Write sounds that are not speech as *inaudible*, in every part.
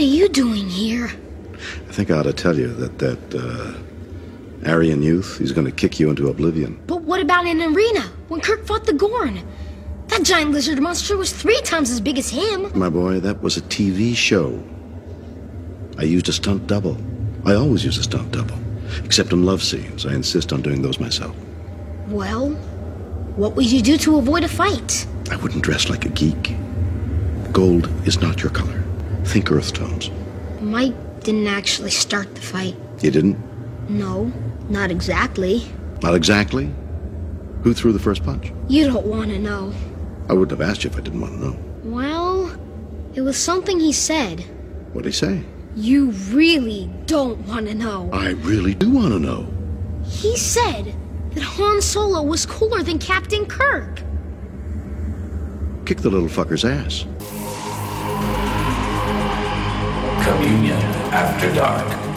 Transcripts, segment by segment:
are you doing here? I think I ought to tell you that that uh, Aryan youth, he's going to kick you into oblivion. But what about in arena when Kirk fought the Gorn? That giant lizard monster was three times as big as him. My boy, that was a TV show. I used a stunt double. I always use a stunt double. Except in love scenes. I insist on doing those myself. Well, what would you do to avoid a fight? I wouldn't dress like a geek. Gold is not your color. Think earth tones. Mike didn't actually start the fight. You didn't? No, not exactly. Not exactly. Who threw the first punch? You don't want to know. I wouldn't have asked you if I didn't want to know. Well, it was something he said. What'd he say? You really don't want to know. I really do want to know. He said that Han Solo was cooler than Captain Kirk. Kick the little fucker's ass. Communion After Dark.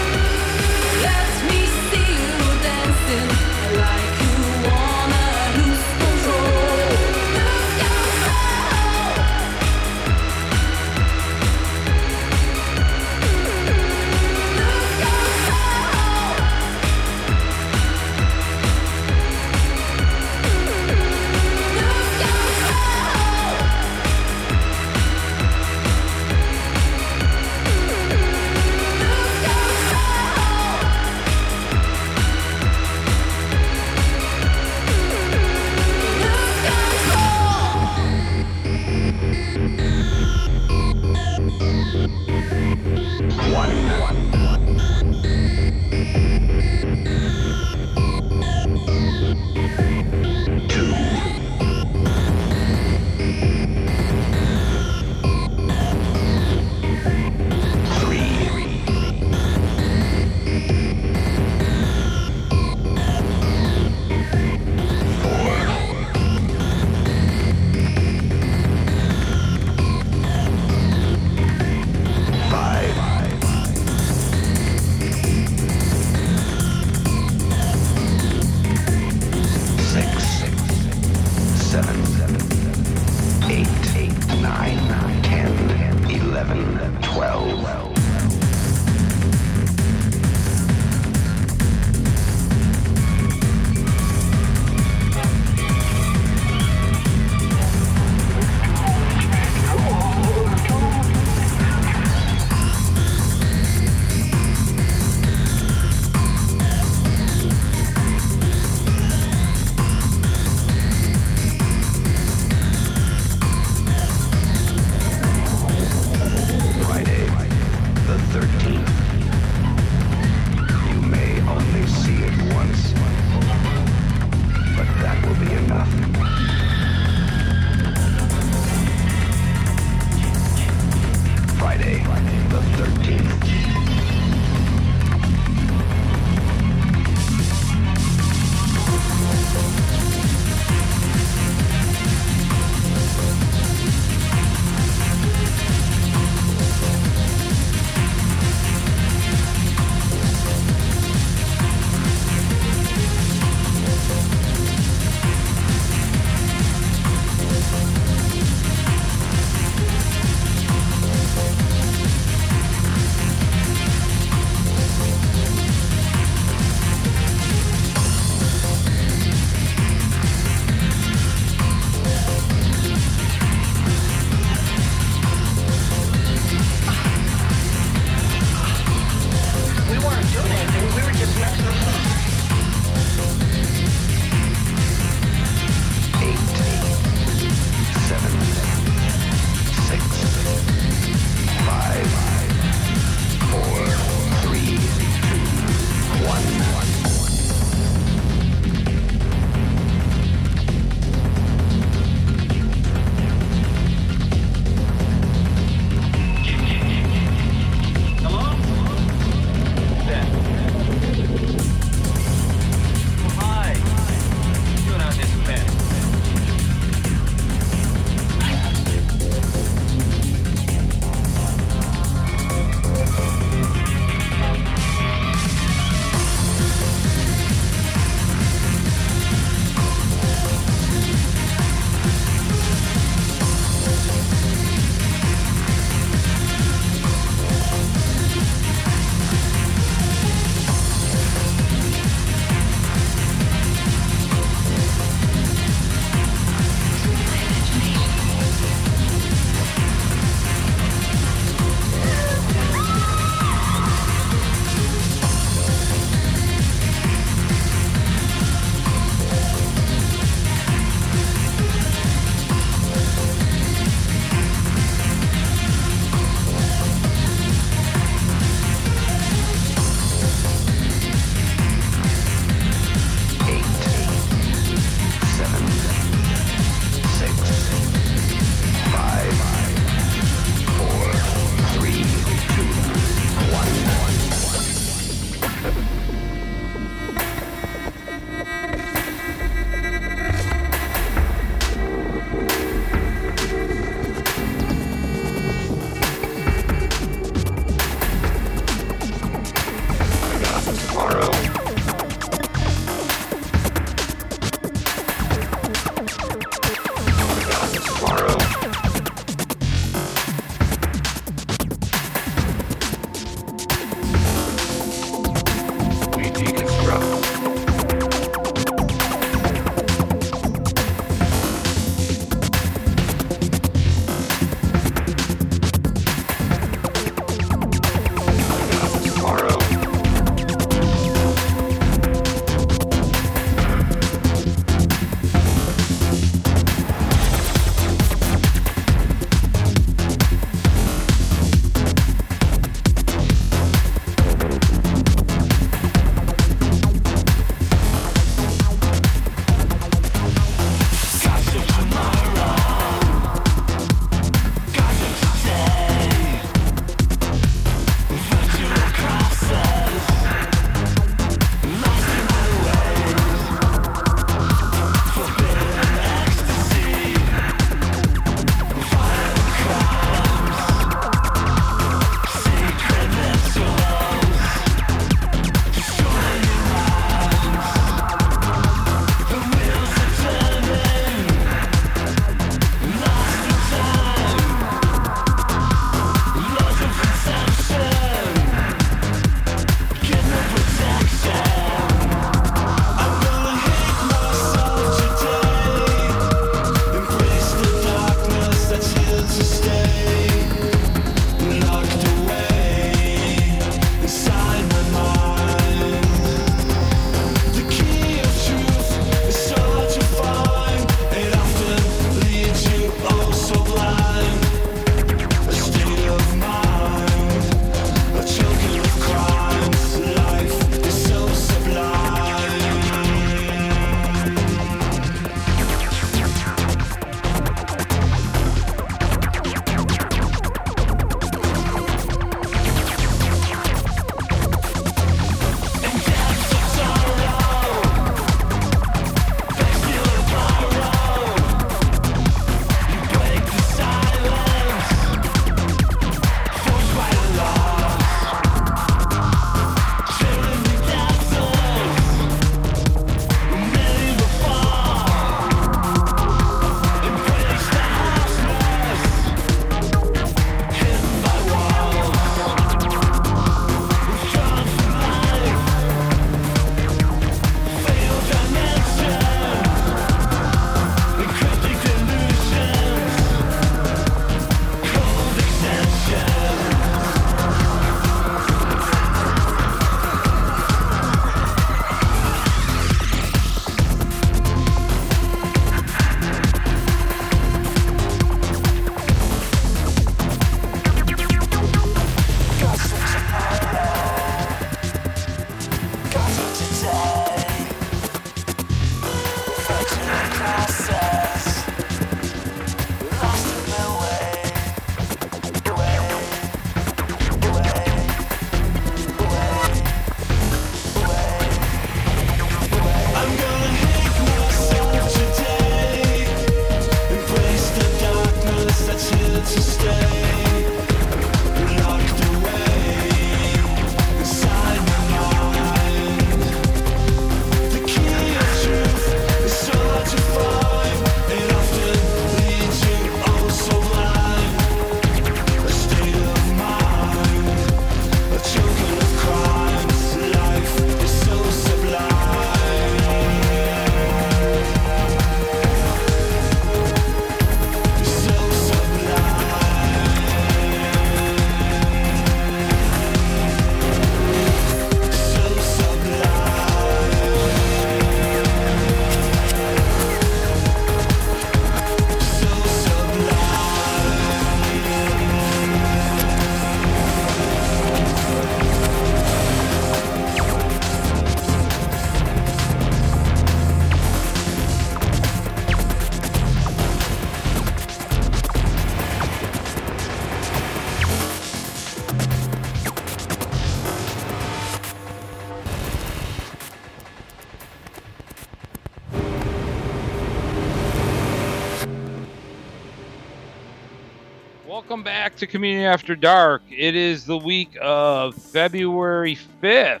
Welcome back to Communion After Dark. It is the week of February 5th.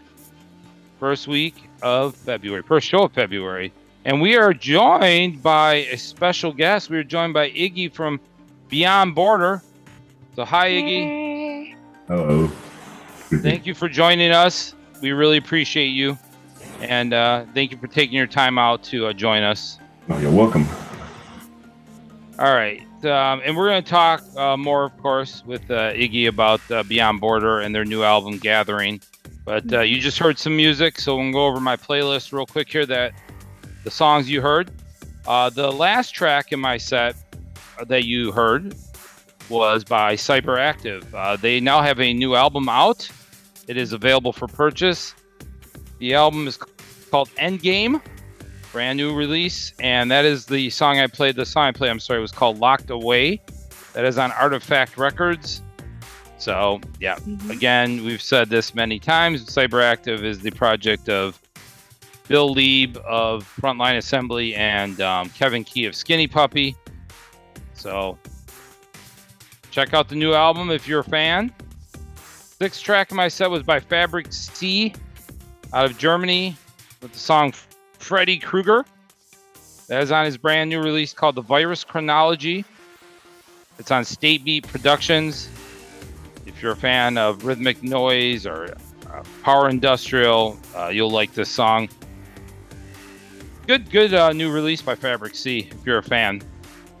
First week of February, first show of February. And we are joined by a special guest. We are joined by Iggy from Beyond Border. So, hi, Iggy. Hello. Thank you for joining us. We really appreciate you. And uh, thank you for taking your time out to uh, join us. Oh, you're welcome. All right. Um, and we're going to talk uh, more, of course, with uh, Iggy about uh, Beyond Border and their new album, Gathering. But uh, you just heard some music, so we'll go over my playlist real quick here. That the songs you heard. Uh, the last track in my set that you heard was by Cyberactive. Uh, they now have a new album out. It is available for purchase. The album is called Endgame brand new release, and that is the song I played. The song I played, I'm sorry, was called Locked Away. That is on Artifact Records. So, yeah, again, we've said this many times. Cyberactive is the project of Bill Leeb of Frontline Assembly and um, Kevin Key of Skinny Puppy. So, check out the new album if you're a fan. Sixth track of my set was by Fabric C out of Germany with the song Freddy Krueger. That is on his brand new release called The Virus Chronology. It's on State Beat Productions. If you're a fan of rhythmic noise or uh, power industrial, uh, you'll like this song. Good, good uh, new release by Fabric C. If you're a fan.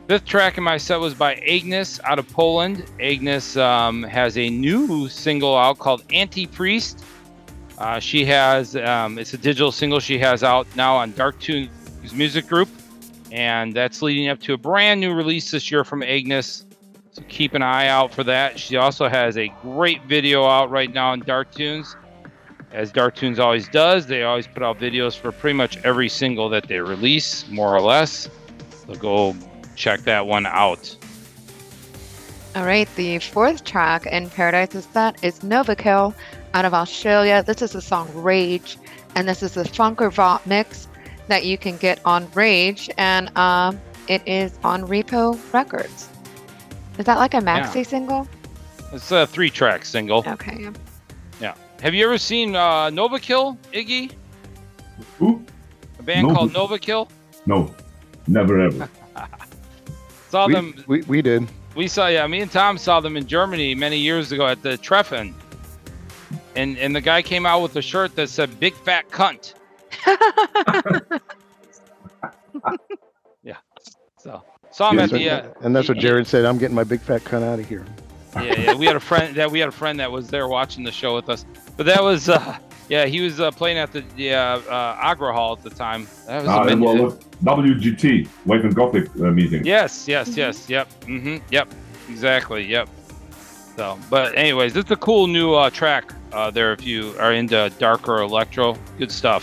Fifth track in my set was by Agnes out of Poland. Agnes um, has a new single out called Anti Priest. Uh, she has um, it's a digital single she has out now on Dark Tunes Music Group, and that's leading up to a brand new release this year from Agnes. So keep an eye out for that. She also has a great video out right now on Dark Tunes. As Dark Tunes always does, they always put out videos for pretty much every single that they release, more or less. So go check that one out. All right, the fourth track in Paradise's set is Novakill out of Australia. This is the song Rage, and this is the Funker Vogt mix that you can get on Rage, and um, it is on Repo Records. Is that like a maxi Yeah. single? It's a three track single. Okay. yeah. Yeah. Have you ever seen uh, Novakill, Iggy? Who? A band called Nova- called Novakill? No, never ever. *laughs* Saw we, them. we, we did. We saw, yeah, me and Tom saw them in Germany many years ago at the Treffen. And and the guy came out with a shirt that said "Big Fat Cunt." *laughs* yeah. So saw him Yes, at the. and, Uh, and that's what Jared said. I'm getting my big fat cunt out of here. yeah, yeah. We had a friend that we had a friend that was there watching the show with us. But that was, uh, yeah, he was uh, playing at the the uh, uh, Agra Hall at the time. That was Ah, a and many- well, WGT, Wave and Gothic uh, meeting. Yes, yes, yes, yep, mm-hmm, yep, exactly, yep. So, but anyways, it's a cool new uh, track uh, there if you are into darker electro. Good stuff.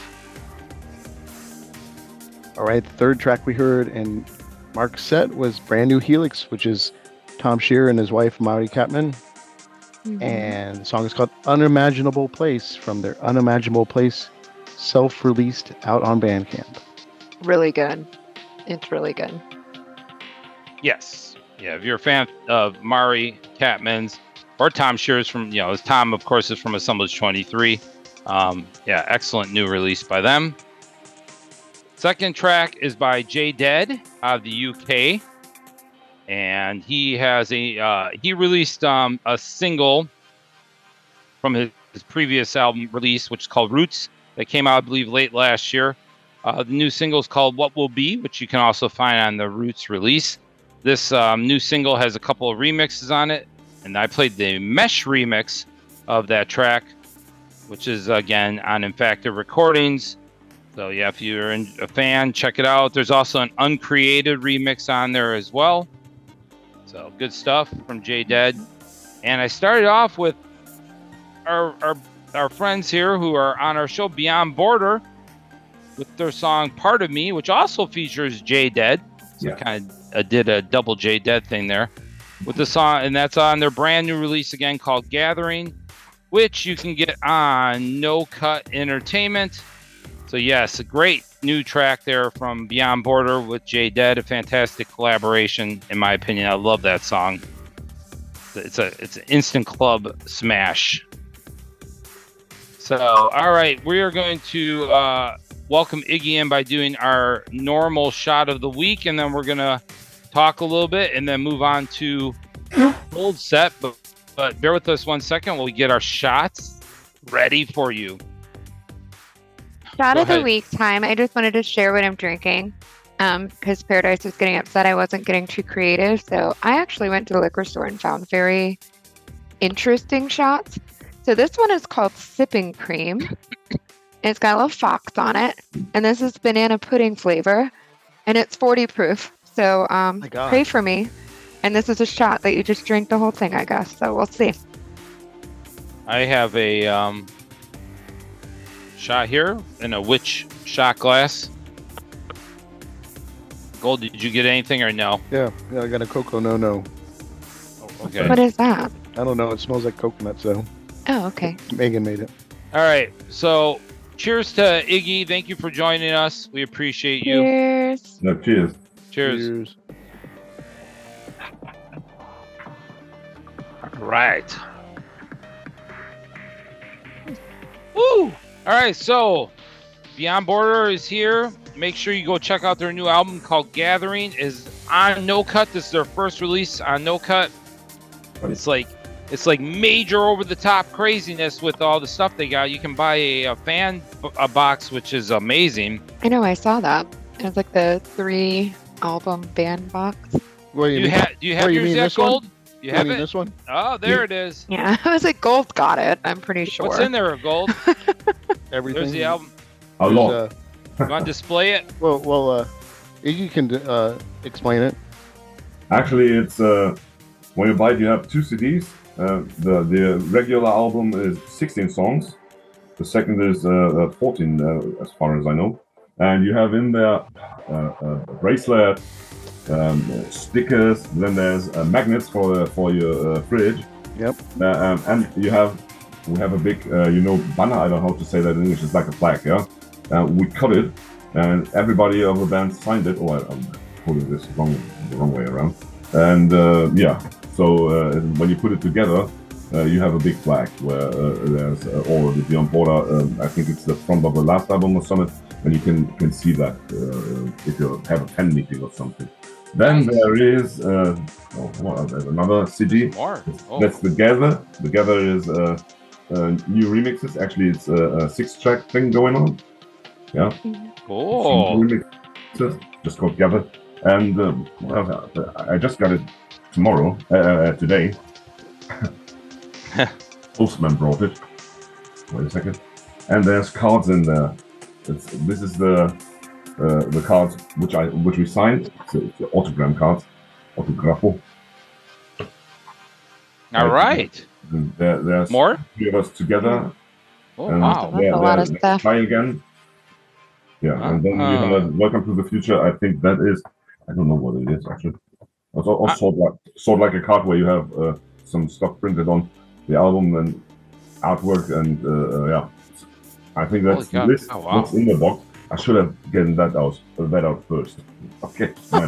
All right, the third track we heard in Mark's set was Brand New Helix, which is Tom Shear and his wife, Mari Kattman. And the song is called Unimaginable Place from their Unimaginable Place self released out on Bandcamp. Really good. It's really good. Yes, yeah. If you're a fan of Mari Kattman's or Tom Shears from, you know, Tom, of course, is from Assemblage 23. Um, yeah, excellent new release by them. Second track is by Jay Dead out of the UK. And he has a uh, he released um, a single from his, his previous album release, which is called Roots, that came out, I believe, late last year. Uh, the new single is called What Will Be, which you can also find on the Roots release. This um, new single has a couple of remixes on it, and I played the Mesh remix of that track, which is again on Infacted Recordings. So yeah, if you're a fan, check it out. There's also an uncreated remix on there as well. So good stuff from J Dead. And I started off with our, our our friends here who are on our show Beyond Border with their song Part of Me, which also features J Dead. So Yeah. kind of uh, did a double J Dead thing there with the song, and that's on their brand new release again called Gathering, which you can get on No Cut Entertainment. So yes, a great new track there from Beyond Border with J Dead, a fantastic collaboration in my opinion. I love that song. It's a, it's a it's an instant club smash. So, all right, we are going to uh, welcome Iggy in by doing our normal shot of the week, and then we're gonna talk a little bit, and then move on to old set. But but bear with us one second while we get our shots ready for you. Shot Go of the week time. I just wanted to share what I'm drinking. Um, because Paradise was getting upset I wasn't getting too creative. So I actually went to the liquor store and found very interesting shots. So this one is called Sipping Cream. It's got a little fox on it. And this is banana pudding flavor. And it's 40 proof. So um My pray for me. And this is a shot that you just drink the whole thing, I guess. So we'll see. I have a um, shot here in a witch shot glass. Gold, did you get anything or no? Yeah, yeah, I got a cocoa no no. Okay. What is that? I don't know. It smells like coconut, so Oh, okay. Megan made it. All right. So, cheers to Iggy. Thank you for joining us. We appreciate you. Cheers. No, cheers. Cheers. Right. Woo! All right, so Beyond Border is here. Make sure you go check out their new album called Gathering. is on No Cut. This is their first release on No Cut. It's like it's like major over the top craziness with all the stuff they got. You can buy a, a fan b- a box, which is amazing. I know I saw that. It was like the three album band box. Well, Do you mean- have do you have oh, you mean yet, this one? You You have mean it? this one? Oh, there it is. Yeah, *laughs* I was like, Gold got it. I'm pretty sure. What's in there, of Gold? *laughs* Everything. There's the album. A There's, lot. uh, *laughs* You want to display it? well, well, uh, Iggy can uh, explain it. Actually, it's uh, when you buy it, you have two CDs. Uh, the the regular album is 16 songs. The second is uh, uh, 14, uh, as far as I know. And you have in there uh, a bracelet, um, stickers. Then there's uh, magnets for uh, for your uh, fridge. Yep. Uh, um, and you have we have a big uh, you know banner. I don't know how to say that in English. It's like a flag. Yeah. Uh, we cut it, and everybody of the band signed it. Oh, I, I'm putting this wrong the wrong way around. And uh, yeah, so uh, when you put it together, uh, you have a big flag where uh, there's uh, all of the Beyond Border. Um, I think it's the front of the last album or something, and you can can see that uh, if you have a fan meeting or something. Then Nice. there is uh, oh, what, are there? another CD. More. Oh. That's the Gather. The Gather is uh, uh, new remixes. Actually, it's a, a six-track thing going on. Yeah, Cool. remixes, just called Gather. And um, I just got it tomorrow, uh, today. *laughs* Postman brought it. Wait a second. And there's cards in there. It's, this is the uh, the cards which I which we signed. It's, it's the autogram cards, autografo. All right. There, there's More? three of us together. Oh, and wow. That's a lot of stuff. Try again. Yeah, and then you have Welcome to the Future. I think that is. I don't know what it is actually. It's al- also sort of like sort of like a card where you have uh, some stuff printed on the album and artwork and uh, uh, yeah. I think that's this. Oh, wow. What's in the box? I should have gotten that out. uh, That out first. Okay. *laughs*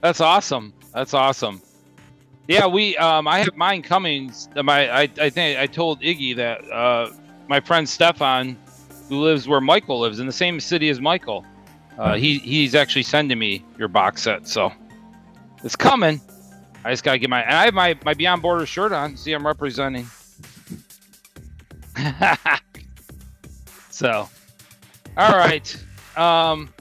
That's awesome. That's awesome. Yeah, we um I have mine coming. My I, I think I told Iggy that uh my friend Stefan, who lives where Michael lives in the same city as Michael, uh, he he's actually sending me your box set, so it's coming. I just gotta get my and I have my my Beyond Border shirt on. See, I'm representing. *laughs* so, all right, um,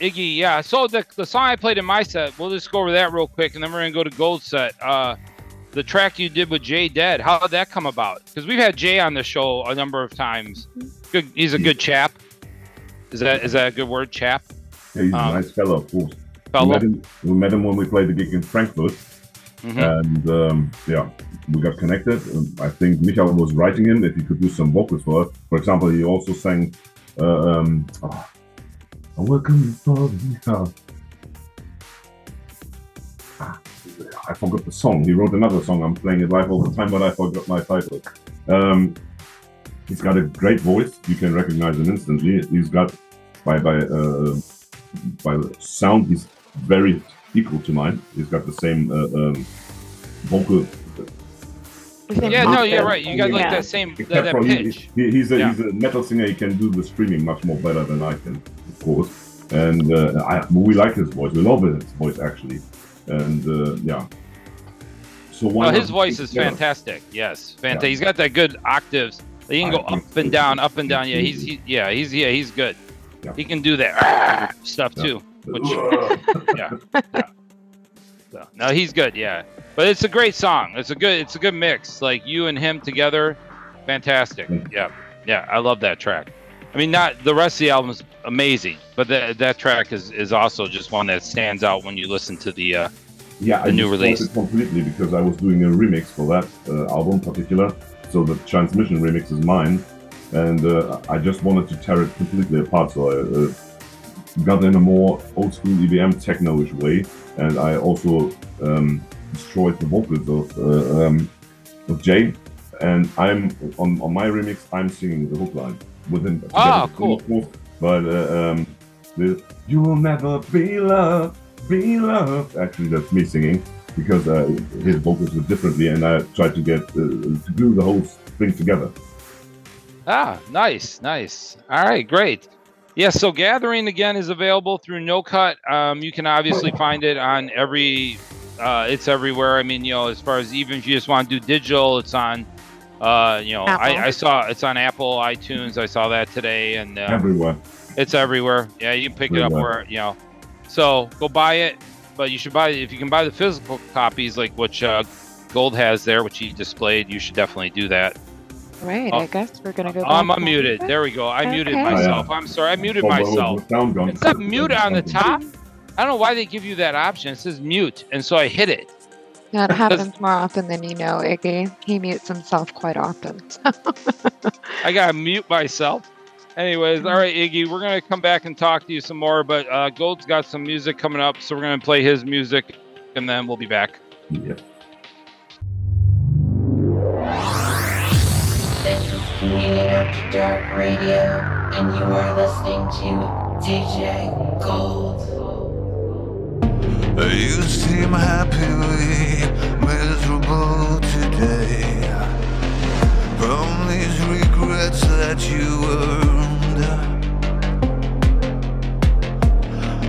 Iggy, yeah. So the the song I played in my set, we'll just go over that real quick, and then we're gonna go to Gold set. Uh, the track you did with Jay Dead, how did that come about? Because we've had Jay on the show a number of times. Good, he's a good chap. Is that is that a good word, chap? Yeah, he's Um, a nice fellow, of course. We Fellow. met, him, we met him when we played the gig in Frankfurt. Mhm. And um, yeah, we got connected. Um, I think Michael was writing him if he could do some vocals for us. For example, he also sang uh, um, oh, Welcome for Michael. Ah, I forgot the song. He wrote another song. I'm playing it live all the time, but I forgot my title. Um, he's got a great voice. You can recognize him instantly. He's got by by uh, by sound. He's very equal to mine. He's got the same uh, um, vocal. Yeah, no, you're right. You got like Yeah. that same that, Except that for he, pitch. he, he's a Yeah. he's a metal singer. He can do the screaming much more better than I can, of course. And uh, I, we like his voice. We love his voice actually. And uh, yeah. So why Oh, his voice is together? fantastic. Yes, fantastic. He's got that good octaves. He can go I up and down, up and down. Yeah, he's he, yeah, he's yeah, he's good. Yeah. He can do that stuff Yeah. too. Which *laughs* yeah, yeah. So, no, he's good. Yeah, but it's a great song. It's a good. It's a good mix. Like you and him together, fantastic. Yeah, yeah. I love that track. I mean, not the rest of the album is amazing, but that that track is is also just one that stands out when you listen to the. Uh, Yeah, the I new release. it completely because I was doing a remix for that uh, album in particular. So the transmission remix is mine, and uh, I just wanted to tear it completely apart. So I uh, got in a more old school EBM techno-ish way, and I also um, destroyed the vocals of uh, um, of Jay. And I'm on, on my remix. I'm singing the hook line with him. Ah, cool. course. But uh, um, the "You will never be loved, be loved." Actually, that's me singing because uh, his vocals were differently, and I tried to get uh, to glue the whole thing together. Ah, nice, nice. All right, great. Yeah, so Gathering again is available through No Cut. Um, you can obviously find it on every. Uh, it's everywhere. I mean, you know, as far as even if you just want to do digital, it's on. Uh, you know, I, I saw it's on Apple iTunes. I saw that today, and uh, Everywhere. it's everywhere. Yeah, you can pick it up Everywhere. where you know. So go buy it, but you should buy if you can buy the physical copies, like which uh, Gold has there, which he displayed. You should definitely do that. Right, Oh, I guess we're gonna go. I'm back unmuted. There we go. I muted myself. Oh, yeah. I'm sorry. I muted Oh, myself. the sound gone. It said mute on the top. I don't know why they give you that option. It says mute, and so I hit it. That *laughs* happens more often than you know, Iggy. He mutes himself quite often. *laughs* I gotta mute myself. Anyways, all right, Iggy, we're gonna come back and talk to you some more. But uh, Gold's got some music coming up, so we're gonna play his music, and then we'll be back. Yeah. This is Communion After Dark Radio, and you are listening to DJ Gold. You seem happily miserable today from these regrets that you earned.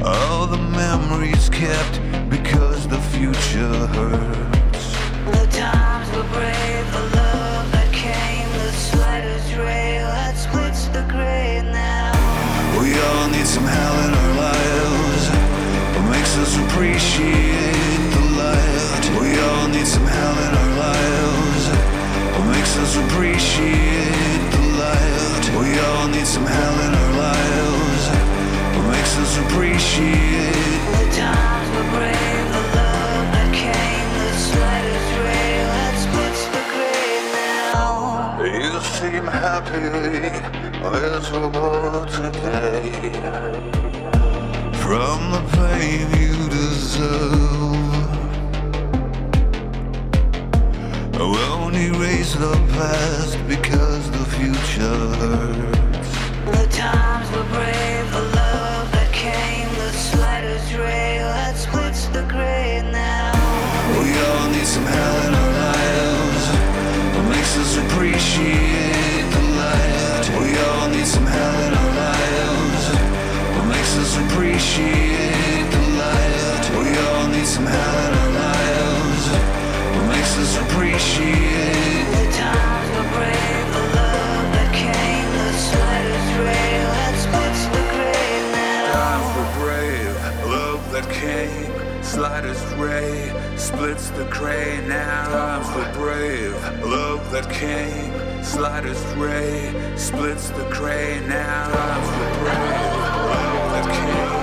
All the memories kept because the future hurts. The times were brave, the love that came, the slightest ray that splits the gray now. We all need some hell in our lives. Us appreciate the light? We all need some hell in our lives. What makes us appreciate the light? We all need some hell in our lives. What makes us appreciate The times were brave, the love that came, the slightest ray that splits the gray now. You seem happy, miserable today. From the pain you deserve. We'll only erase the past because the future hurts. The times were brave, the love that came, the slightest ray that splits the gray now. We all need some hell in our lives. What makes us appreciate appreciate the light? We all need some hell in our lives. What makes us appreciate The times were brave, the love that came, the slightest ray that splits the gray now. Times were brave, love that came, slightest ray splits the gray now. Times were brave, love that came, slightest ray splits the gray now. Times were brave, love that came, slightest ray splits the gray now. Times were brave, love that came,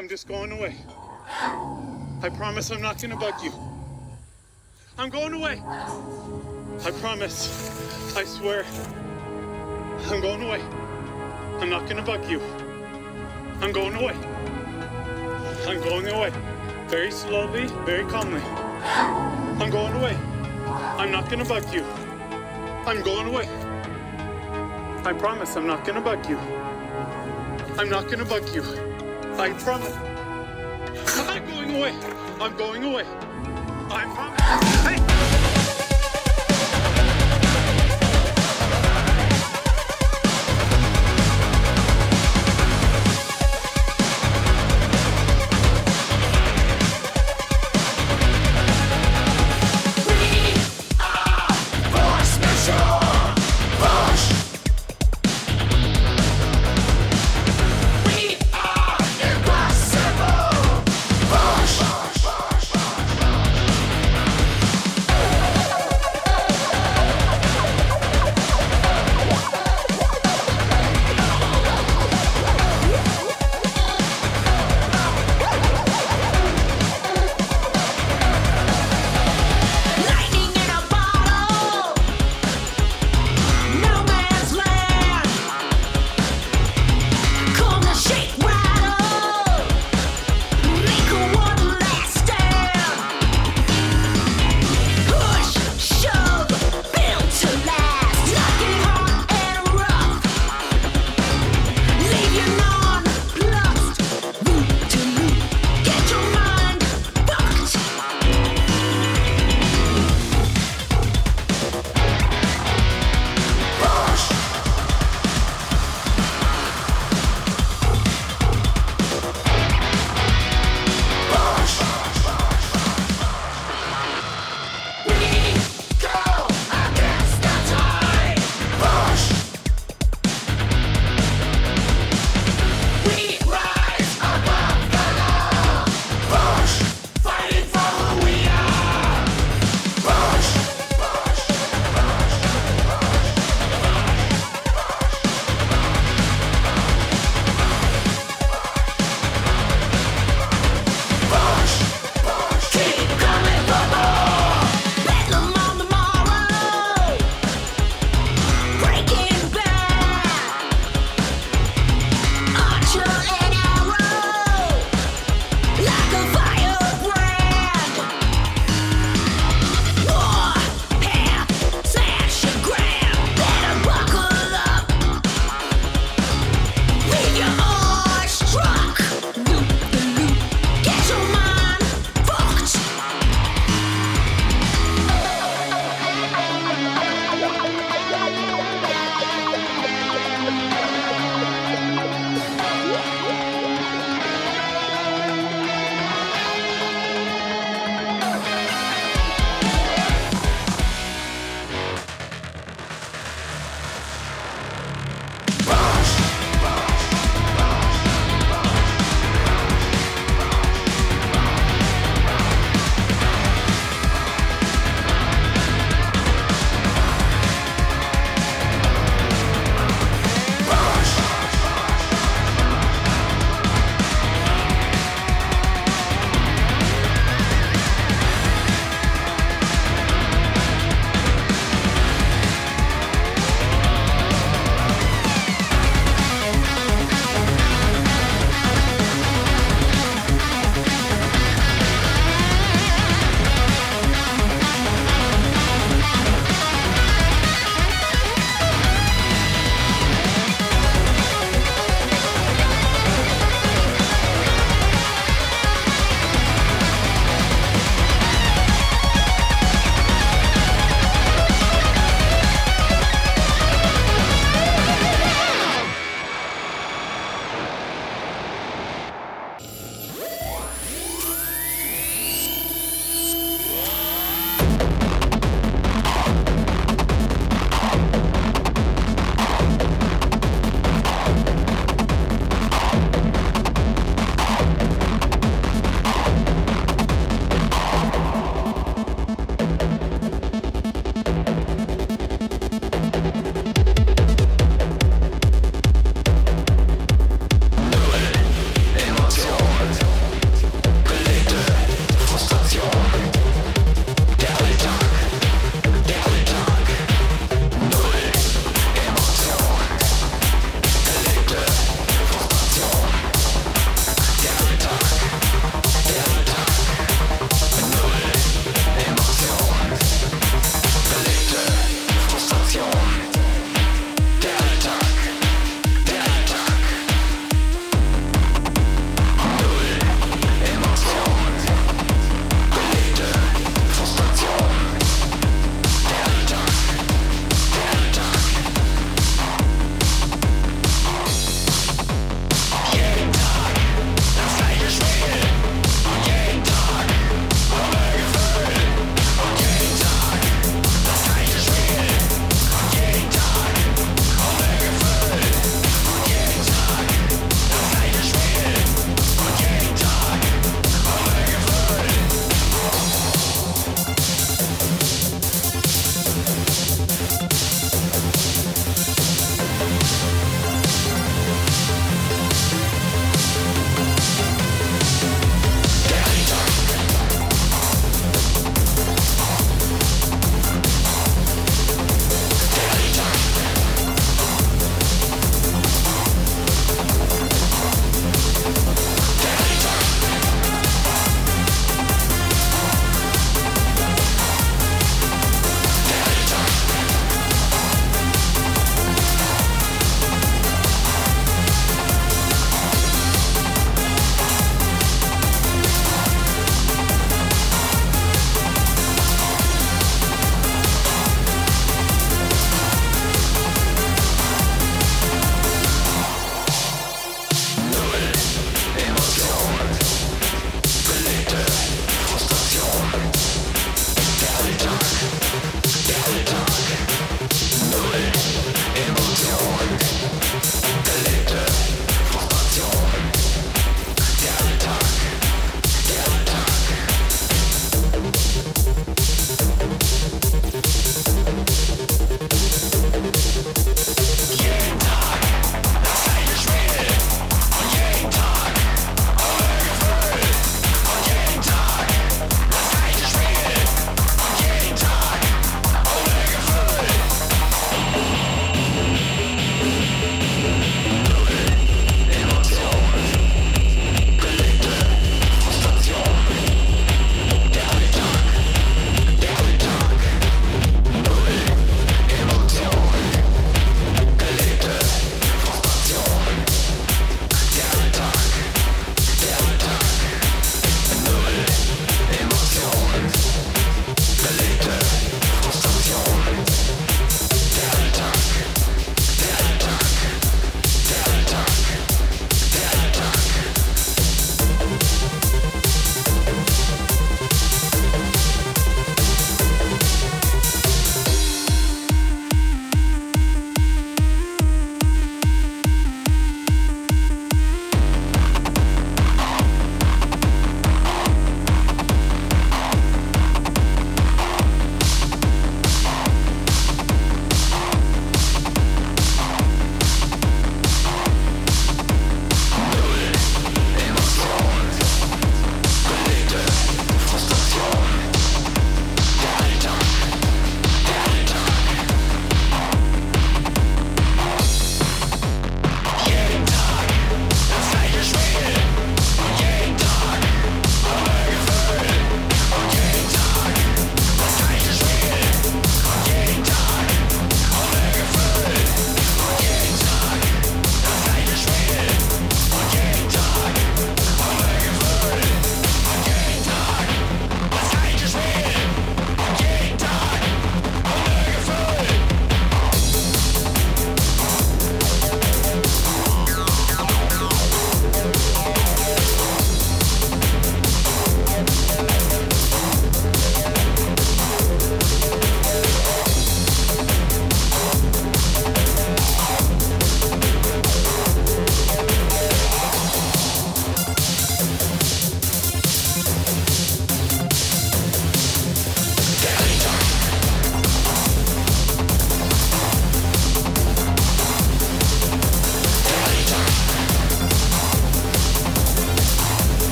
I'm just going away. I promise I'm not gonna bug you. I'm going away. I promise. I swear. I'm going away. I'm not gonna bug you. I'm going away. I'm going away. Very slowly, very calmly. I'm going away. I'm not gonna bug you. I'm going away. I promise I'm not gonna bug you. I'm not gonna bug you. I promise. I'm going away. I'm going away. I promise. Hey!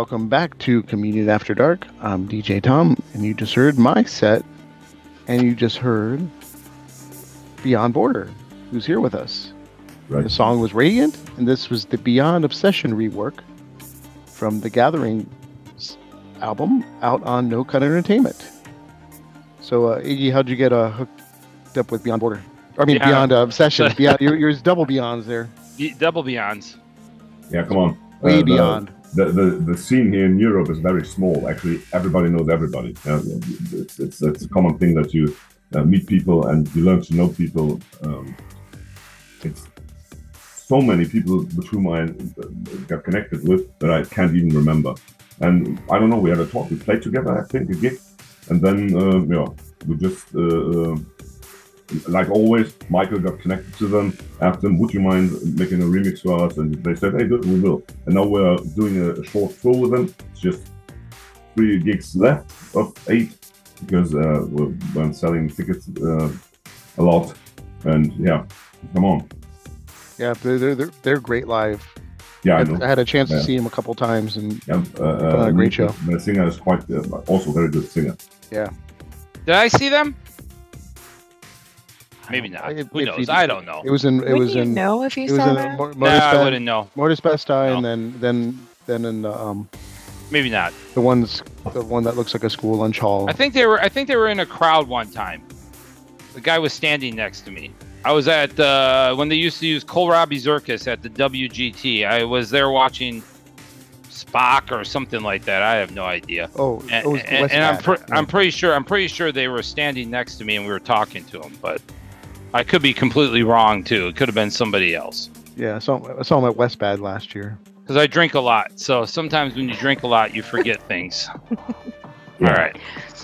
Welcome back to Communion After Dark. I'm DJ Tom, and you just heard my set, and you just heard Beyond Border, who's here with us. Right. The song was Radiant, and this was the Beyond Obsession rework from the Gathering album out on No Cut Entertainment. So, uh, Iggy, how'd you get uh, hooked up with Beyond Border? I mean, Yeah. Beyond uh, Obsession. *laughs* Beyond, you're, you're double Beyonds there. Be- Double Beyonds. Yeah, come on. Way the- beyond. The, the the scene here in Europe is very small. Actually, everybody knows everybody. Uh, it's, it's it's a common thing that you uh, meet people and you learn to know people. Um, it's so many people with whom I uh, got connected with that I can't even remember. And I don't know. We had a talk. We played together, I think, a gig, and then uh, yeah, we just. Uh, uh, like always, Michael got connected to them, asked them, would you mind making a remix for us? And they said, hey, good, we will. And now we're doing a, short tour with them. It's just three gigs left of eight because uh, we're, we're selling tickets uh, a lot. And yeah, come on. Yeah, they're, they're, they're, great live. Yeah, I I, know. I had a chance Yeah. to see him a couple times, and Yeah, uh, a uh, great show. The singer is quite uh, also very good singer. Yeah. Did I see them? Maybe not. If- Who if knows? I don't know. It was in. It was you in. know if you it was saw in that? Mor- Nah, I wouldn't know. Mortis Best Eye, No. and then then then in the, um Maybe not. the ones the one that looks like a school lunch hall. I think they were. I think they were in a crowd one time. The guy was standing next to me. I was at uh, when they used to use Kohlrabi Zirkus at the WGT. I was there watching Spock or something like that. I have no idea. Oh, And, it was and- and I'm Pad. pre- I'm pretty sure I'm pretty sure they were standing next to me and we were talking to them, but I could be completely wrong too. It could have been somebody else. yeah, I saw I saw him at West Bad last year. Because I drink a lot, so sometimes when you drink a lot, you forget *laughs* things. All right,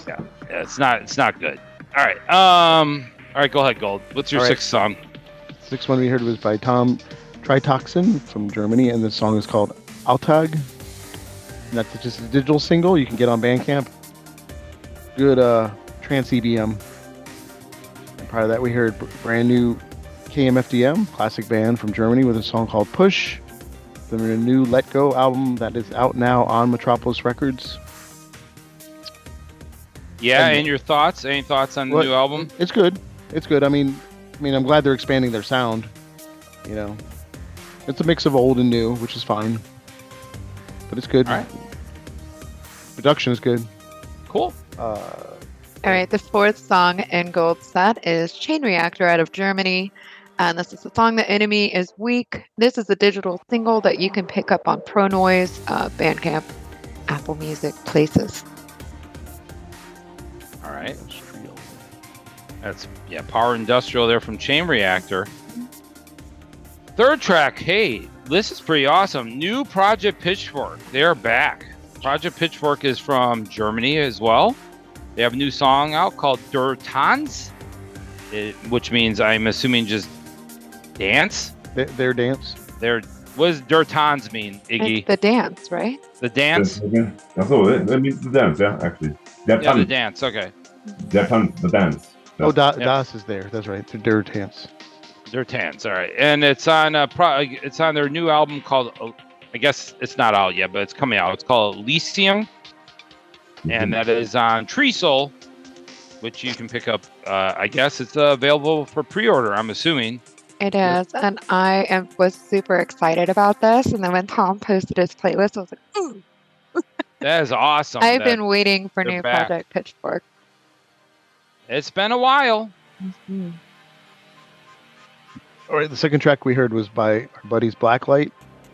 yeah, yeah, it's not it's not good. All right, um, all right, go ahead, Gold. What's your All right. sixth song? Sixth one we heard was by Tom Tritoxin from Germany, and the song is called Altag. And that's just a digital single you can get on Bandcamp. Good uh, trance EBM. Prior to that, we heard brand new KMFDM, classic band from Germany, with a song called Push. From their new Let Go album that is out now on Metropolis Records. Yeah, And- and your thoughts? Any thoughts on the new album? It's good. It's good. I mean, I mean, I'm glad they're expanding their sound. You know, it's a mix of old and new, which is fine. But it's good. All right. Production is good. Cool. Uh, All right, the fourth song in Gold set is Chain Reactor out of Germany. And this is the song The Enemy is Weak. This is a digital single that you can pick up on Pro Noise, uh, Bandcamp, Apple Music, places. All right. That's yeah, Power Industrial there from Chain Reactor. Third track, hey, this is pretty awesome. New Project Pitchfork. They are back. Project Pitchfork is from Germany as well. They have a new song out called Der Tanz, it, which means I'm assuming just dance. their, their dance. Their what does Der Tanz mean, Iggy? It's the dance, right? The dance? Okay. That's all. it. that means the dance, yeah, actually. Der Yeah, the dance. Okay. Der Tanz, the dance. Oh, da- Yeah. Das is there. That's right. Their, their dance. Their tans, all right, and it's on a pro- it's on their new album called. uh, I guess it's not out yet, but it's coming out. It's called Elysium, and that is on Trisol, which you can pick up. Uh, I guess it's uh, available for pre-order. I'm assuming. It is. And I am, was super excited about this. And then when Tom posted his playlist, I was like, ooh, *laughs* That is awesome. I've been waiting for new back. Project Pitchfork. It's been a while. Mhm. All right. The second track we heard was by our buddies Blacklight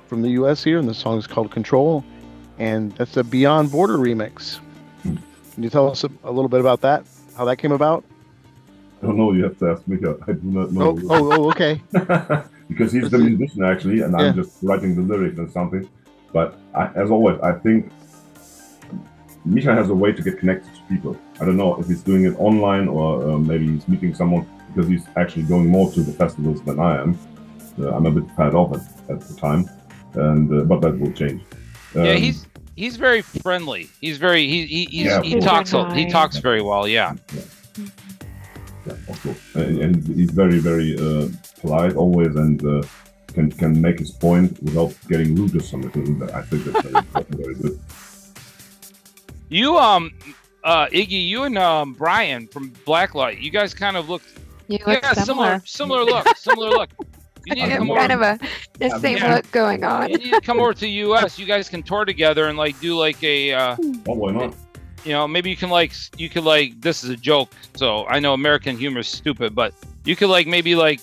from the U.S. here, and the song is called Control, and that's a Beyond Border remix. Can you tell us a, a little bit about that? How that came about? I don't know. You have to ask me. I do not know. Oh, oh, oh okay. *laughs* because he's the musician actually, and Yeah. I'm just writing the lyrics and something. But I, as always, I think Misha has a way to get connected to people. I don't know if he's doing it online or uh, maybe he's meeting someone because he's actually going more to the festivals than I am. Uh, I'm a bit tired off at, at the time, and uh, but that will change. yeah, Um, he's he's very friendly. He's very he he he's, Yeah, he talks course. he talks very well. Yeah. yeah, of course. And, and he's very, very uh, polite always, and uh, can can make his point without getting rude or something. I think that's very, very good. You um uh Iggy, you and um Brian from Blacklight, you guys kind of look You look yeah, similar. similar look, similar look. *laughs* You need to come kind over. of a the same Yeah. look going on. You need to come over to the U.S. You guys can tour together and like do like a, uh, Oh, why not? you know, maybe you can like you could like this is a joke. So I know American humor is stupid, but you could like maybe like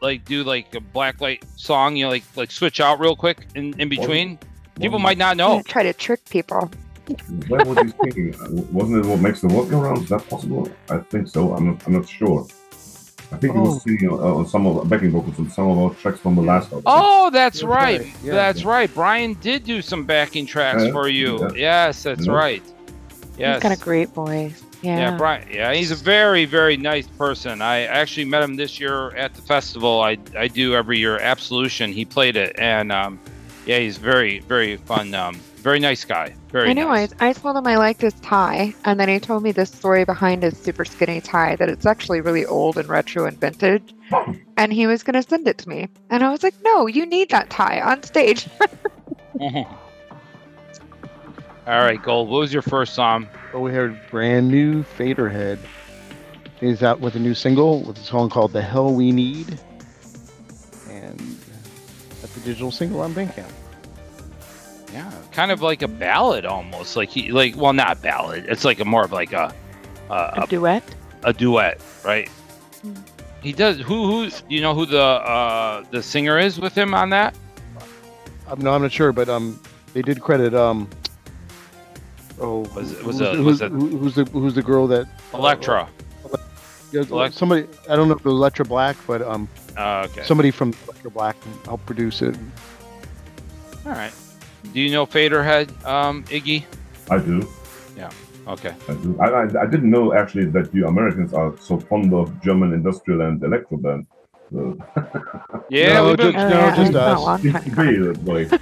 like do like a blacklight song. You know, like like switch out real quick in in between. People might not know. Yeah, try to trick people. What was he thinking? Uh, Wasn't it what makes the world around? Is that possible? I think so. I'm not. I'm not sure. I think he Oh. was singing uh, on some of backing vocals on some of our tracks from the last album. Oh, that's That's right. right, yeah. That's right. Brian did do some backing tracks Yeah, for you. yeah. Yes, that's Yeah. right. Yes. He's got a great voice. Yeah. Yeah, Brian. Yeah, he's a very, very nice person. I actually met him this year at the festival. I I do every year. Absolution. He played it, and um, yeah, he's very, very fun. Um, very nice guy. Very. I know. Nice. I, I told him I liked his tie, and then he told me this story behind his super skinny tie that it's actually really old and retro and vintage, and he was going to send it to me. And I was like, no, you need that tie on stage. *laughs* *laughs* All right, Gold. What was your first song? So we heard brand new Faderhead. He's out with a new single with a song called "The Hell We Need," and that's a digital single on Bandcamp. Yeah, kind of like a ballad almost. Like he, like, well, not ballad. It's like a more of like a, a, a duet. a duet, right? Hmm. He does. Who who? Do you know who the uh the singer is with him on that? Um, no, I'm not sure, but um, they did credit um. Oh, Was it- was who's, it- who's, was it- who- who's the who's the girl that Electra. Yeah, Elect- somebody I don't know if it was Electra Black, but um, Uh, okay. somebody from Electra Black helped produce it. All right. Do you know Faderhead, um, Iggy? I do. Yeah. Okay. I do. I, I, I didn't know actually that you Americans are so fond of German industrial and electro bands. So, *laughs* Yeah, No, we've been Oh, no, just *laughs* it's been a us. long seems time to coming. be that way.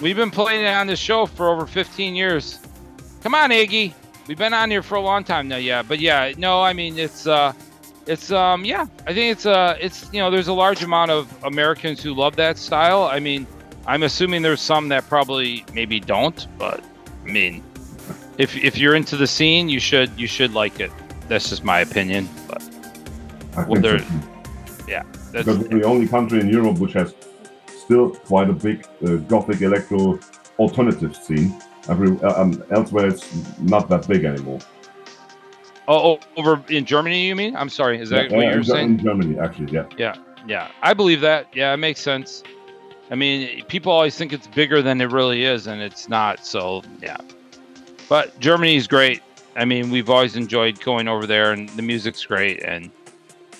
we've been playing it on the show for over 15 years. Come on, Iggy. We've been on here for a long time now. Yeah, but yeah, no, I mean it's uh, it's um, yeah, I think it's uh, it's you know, there's a large amount of Americans who love that style. I mean, I'm assuming there's some that probably maybe don't, but I mean, if if you're into the scene, you should you should like it. That's just my opinion. But I Well, think so too. that's Because we're the only country in Europe which has still quite a big uh, gothic electro alternative scene. Every uh, um, elsewhere, it's not that big anymore. oh, oh, over in Germany, you mean? I'm sorry. Is that Yeah, what yeah, you're in, saying? in Germany, actually, yeah. yeah. Yeah, I believe that. Yeah, it makes sense. I mean, people always think it's bigger than it really is, and it's not. So, yeah. But Germany's great. I mean, we've always enjoyed going over there, and the music's great. And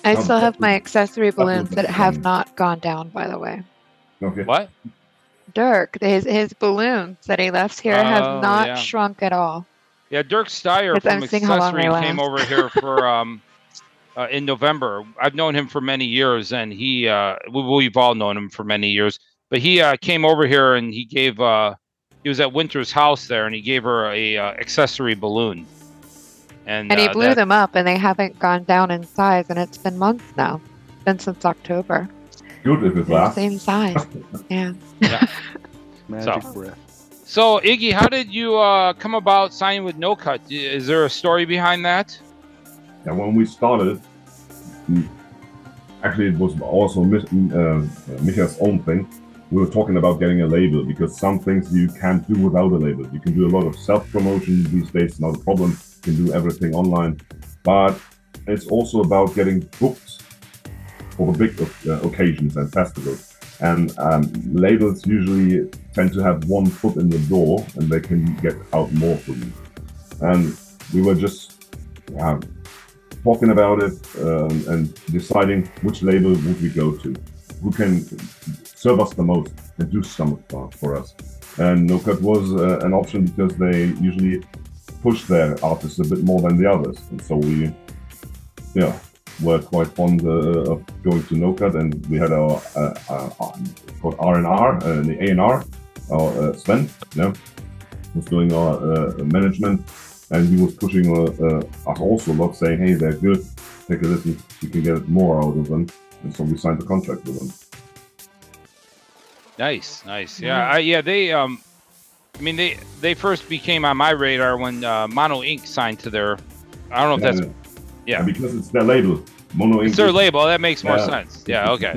I still have my accessory balloons that have not gone down, by the way. Okay. what? Dirk, his his balloons that he left here Oh, have not yeah. shrunk at all. Yeah, Dirk Steyer from I'm seeing how long Accessory they came over here *laughs* for um, uh, in November. I've known him for many years, and he uh, we, we've all known him for many years. But he uh, came over here and he gave uh, he was at Winter's house there, and he gave her a uh, accessory balloon. And, And he uh, blew that- them up, and they haven't gone down in size, and it's been months now. It's been since October. Good if it They're the lasts. same size. *laughs* yeah. *laughs* Magic So- breath. So Iggy, how did you uh, come about signing with No Cut? Is there a story behind that? And when we started, mm, actually it was also Mich- uh, Micha's own thing. We were talking about getting a label because some things you can't do without a label. You can do a lot of self-promotion these days, not a problem. You can do everything online, but it's also about getting booked for the big uh, occasions and festivals. And um, labels usually tend to have one foot in the door, and they can get out more for you. And we were just uh, talking about it um, and deciding which label would we go to, who can serve us the most and do some uh, for us. And No Cut was uh, an option because they usually push their artists a bit more than the others, and so we, yeah, were quite fond uh, of going to No Cut, and we had our uh, uh, uh, called R and R, the A and R, our Sven, yeah, was doing our management and he was pushing us also a lot, saying, "Hey, they're good. Take a listen. You can get more out of them." And so we signed the contract with them. Nice, nice. Yeah, I, yeah. They, um, I mean, they they first became on my radar when uh, Mono Inc. signed to their. I don't know if that's. Yeah. And because it's their label, Mono Inc. It's their label. That makes more Yeah, sense. Yeah. Okay.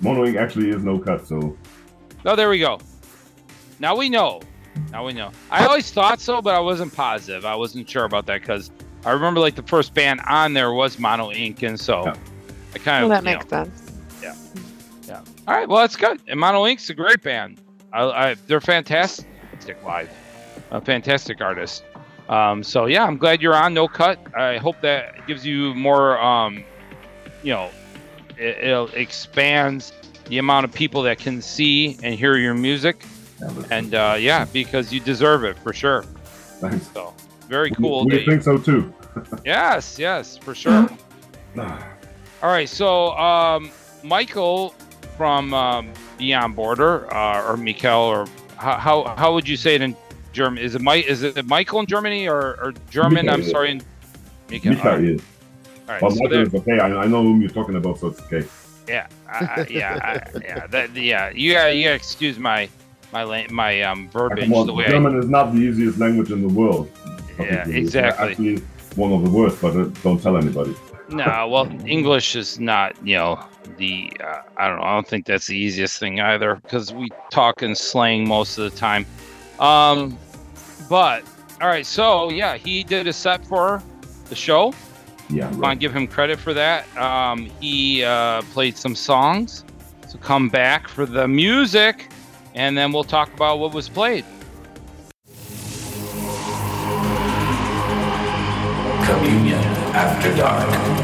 Mono Inc. actually is no cut, so Oh, there we go. Now we know. Now we know. I always thought so, but I wasn't positive. I wasn't sure about that because I remember like the first band on there was Mono Inc. And so I kind Well, of. that makes know, sense. All right. Well, that's good. And Mono Inc.'s a great band. I, I, they're fantastic live. A fantastic artist. Um, so yeah, I'm glad you're on No Cut. I hope that gives you more. Um, you know, it, it expands the amount of people that can see and hear your music. And uh, yeah, because you deserve it for sure. Thanks. So very cool. We you- think so too. *laughs* yes, yes, for sure. All right, so um, Michael from um, Beyond Border, uh, or Mikel, or how, how how would you say it in German? Is it Mike? Is it Michael in Germany or, or German? Michael, I'm sorry, in Mikel. Mika All right. is. All right, But so Michael there- is okay. I, I know whom you're talking about, so it's okay. yeah, I, I, yeah, I, yeah, that, yeah. You gotta, you gotta excuse my my my um verbiage Well, the way I, German is not the easiest language in the world. Yeah, It's exactly. Actually, one of the worst, but uh, don't tell anybody. No, well, English is not, you know, the uh, I don't know. I don't think that's the easiest thing either because we talk in slang most of the time. Um, but all right, so yeah, he did a set for the show. Yeah, Want to give him credit for that. Um, he uh, played some songs. So come back for the music, and then we'll talk about what was played. Communion After Dark.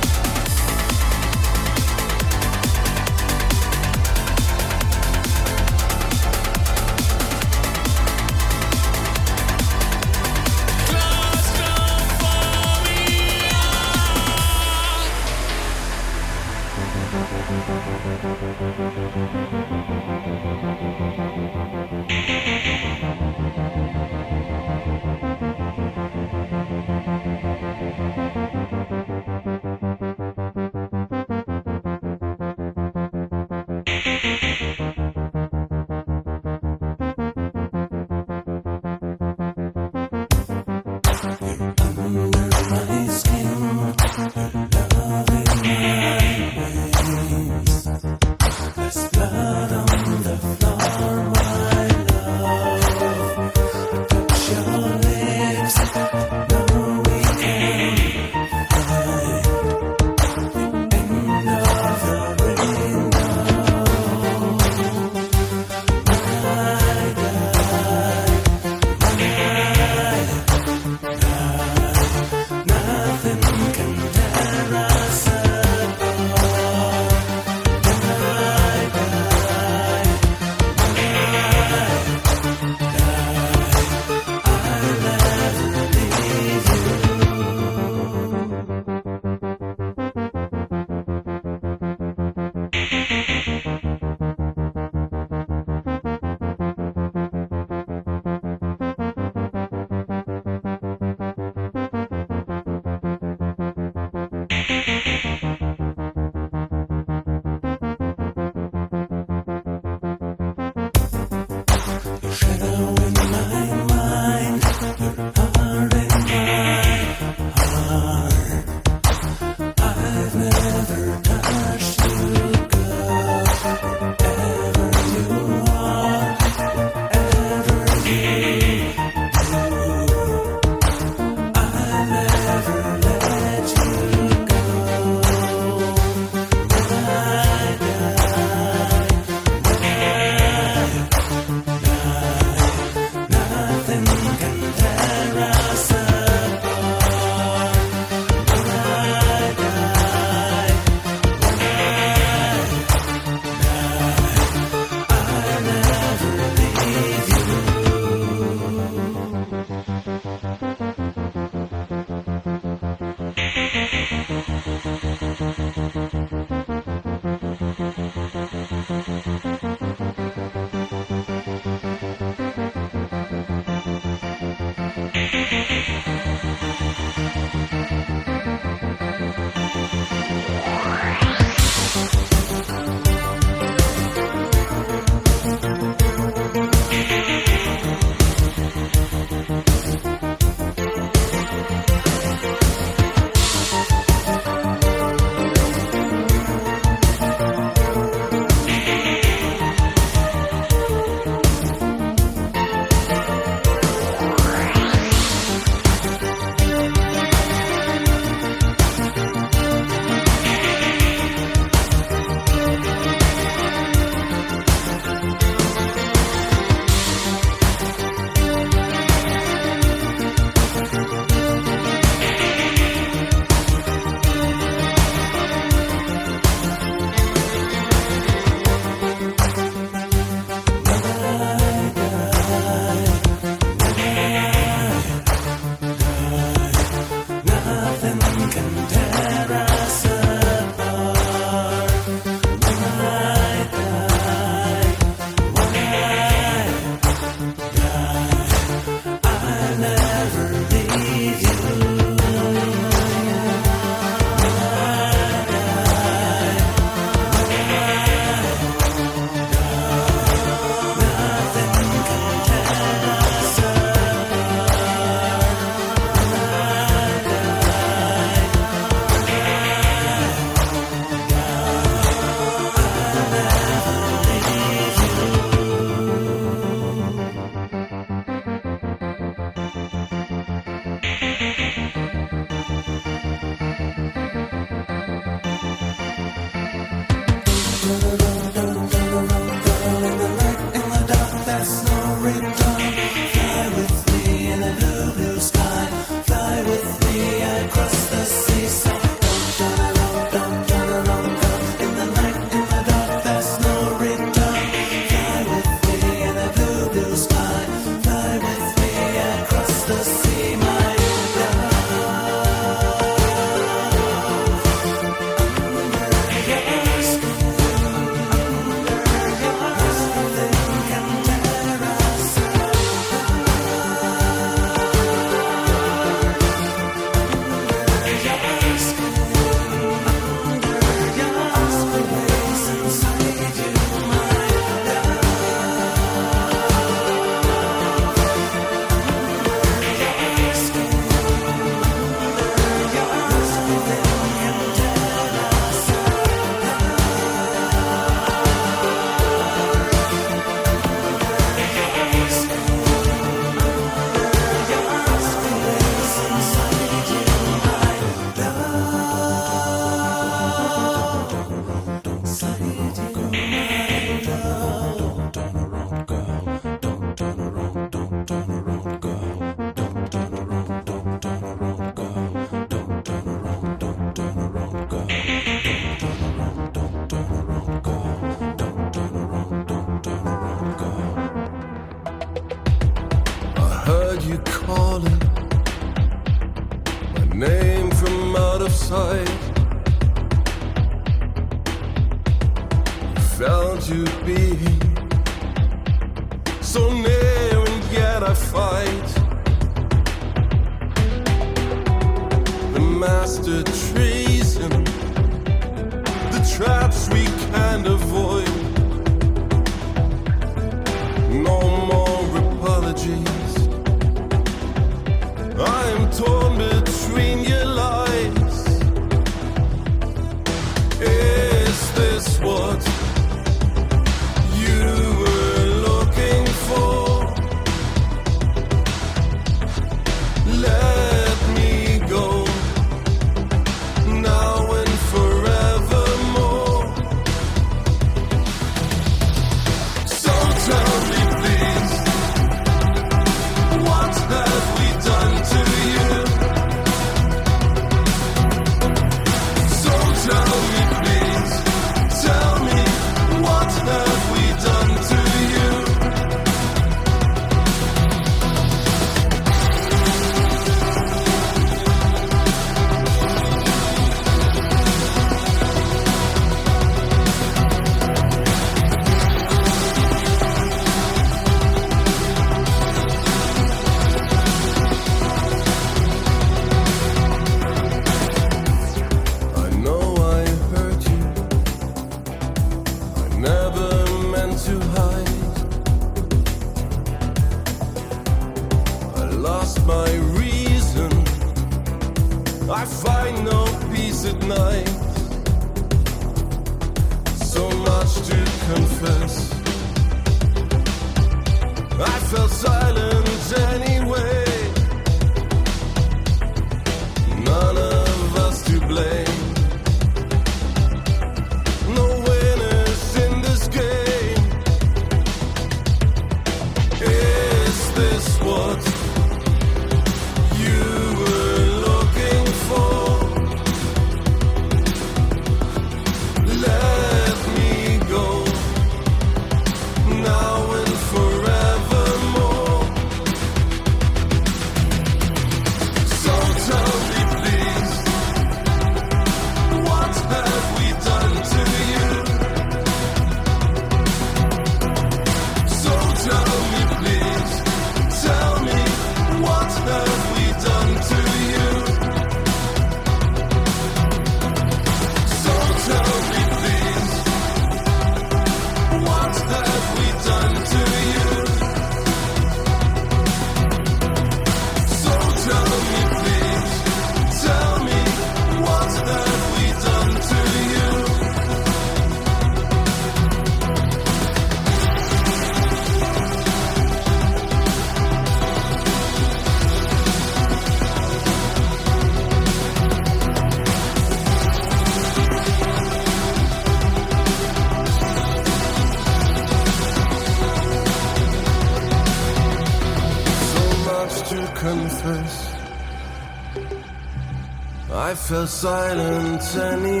I felt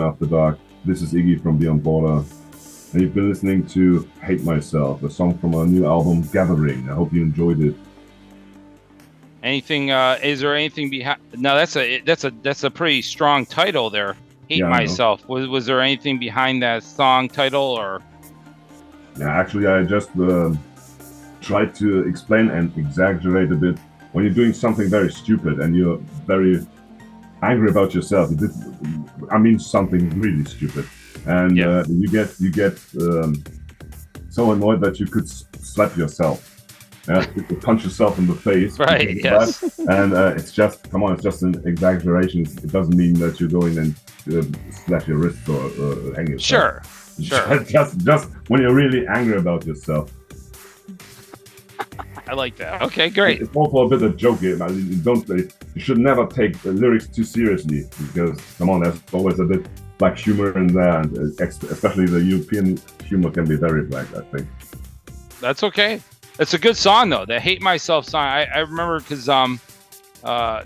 After Dark. This is Iggy from Beyond Border. And you've been listening to Hate Myself, a song from our new album Gathering. I hope you enjoyed it. Anything? Uh, is there anything behind? No, that's a that's a that's a pretty strong title there. Hate Yeah, myself. Was was there anything behind that song title or? Yeah, actually, I just uh, tried to explain and exaggerate a bit. When you're doing something very stupid and you're very angry about yourself, you did, I mean something really stupid, and uh, you get you get um, so annoyed that you could slap yourself. Yeah, *laughs* you could punch yourself in the face. Right, *laughs* yes. And uh, it's just, come on, it's just an exaggeration. It doesn't mean that you're going and uh, slash your wrist or uh, hang yourself. Sure, *laughs* sure. just, just when you're really angry about yourself. I like that. Okay, great. It's also a bit of joke here. You don't. You should never take the lyrics too seriously because, come on, there's always a bit black humor in there, and uh, especially the European humor can be very black. I think. That's okay. It's a good song though. The "Hate Myself" song. I, I remember because um, uh,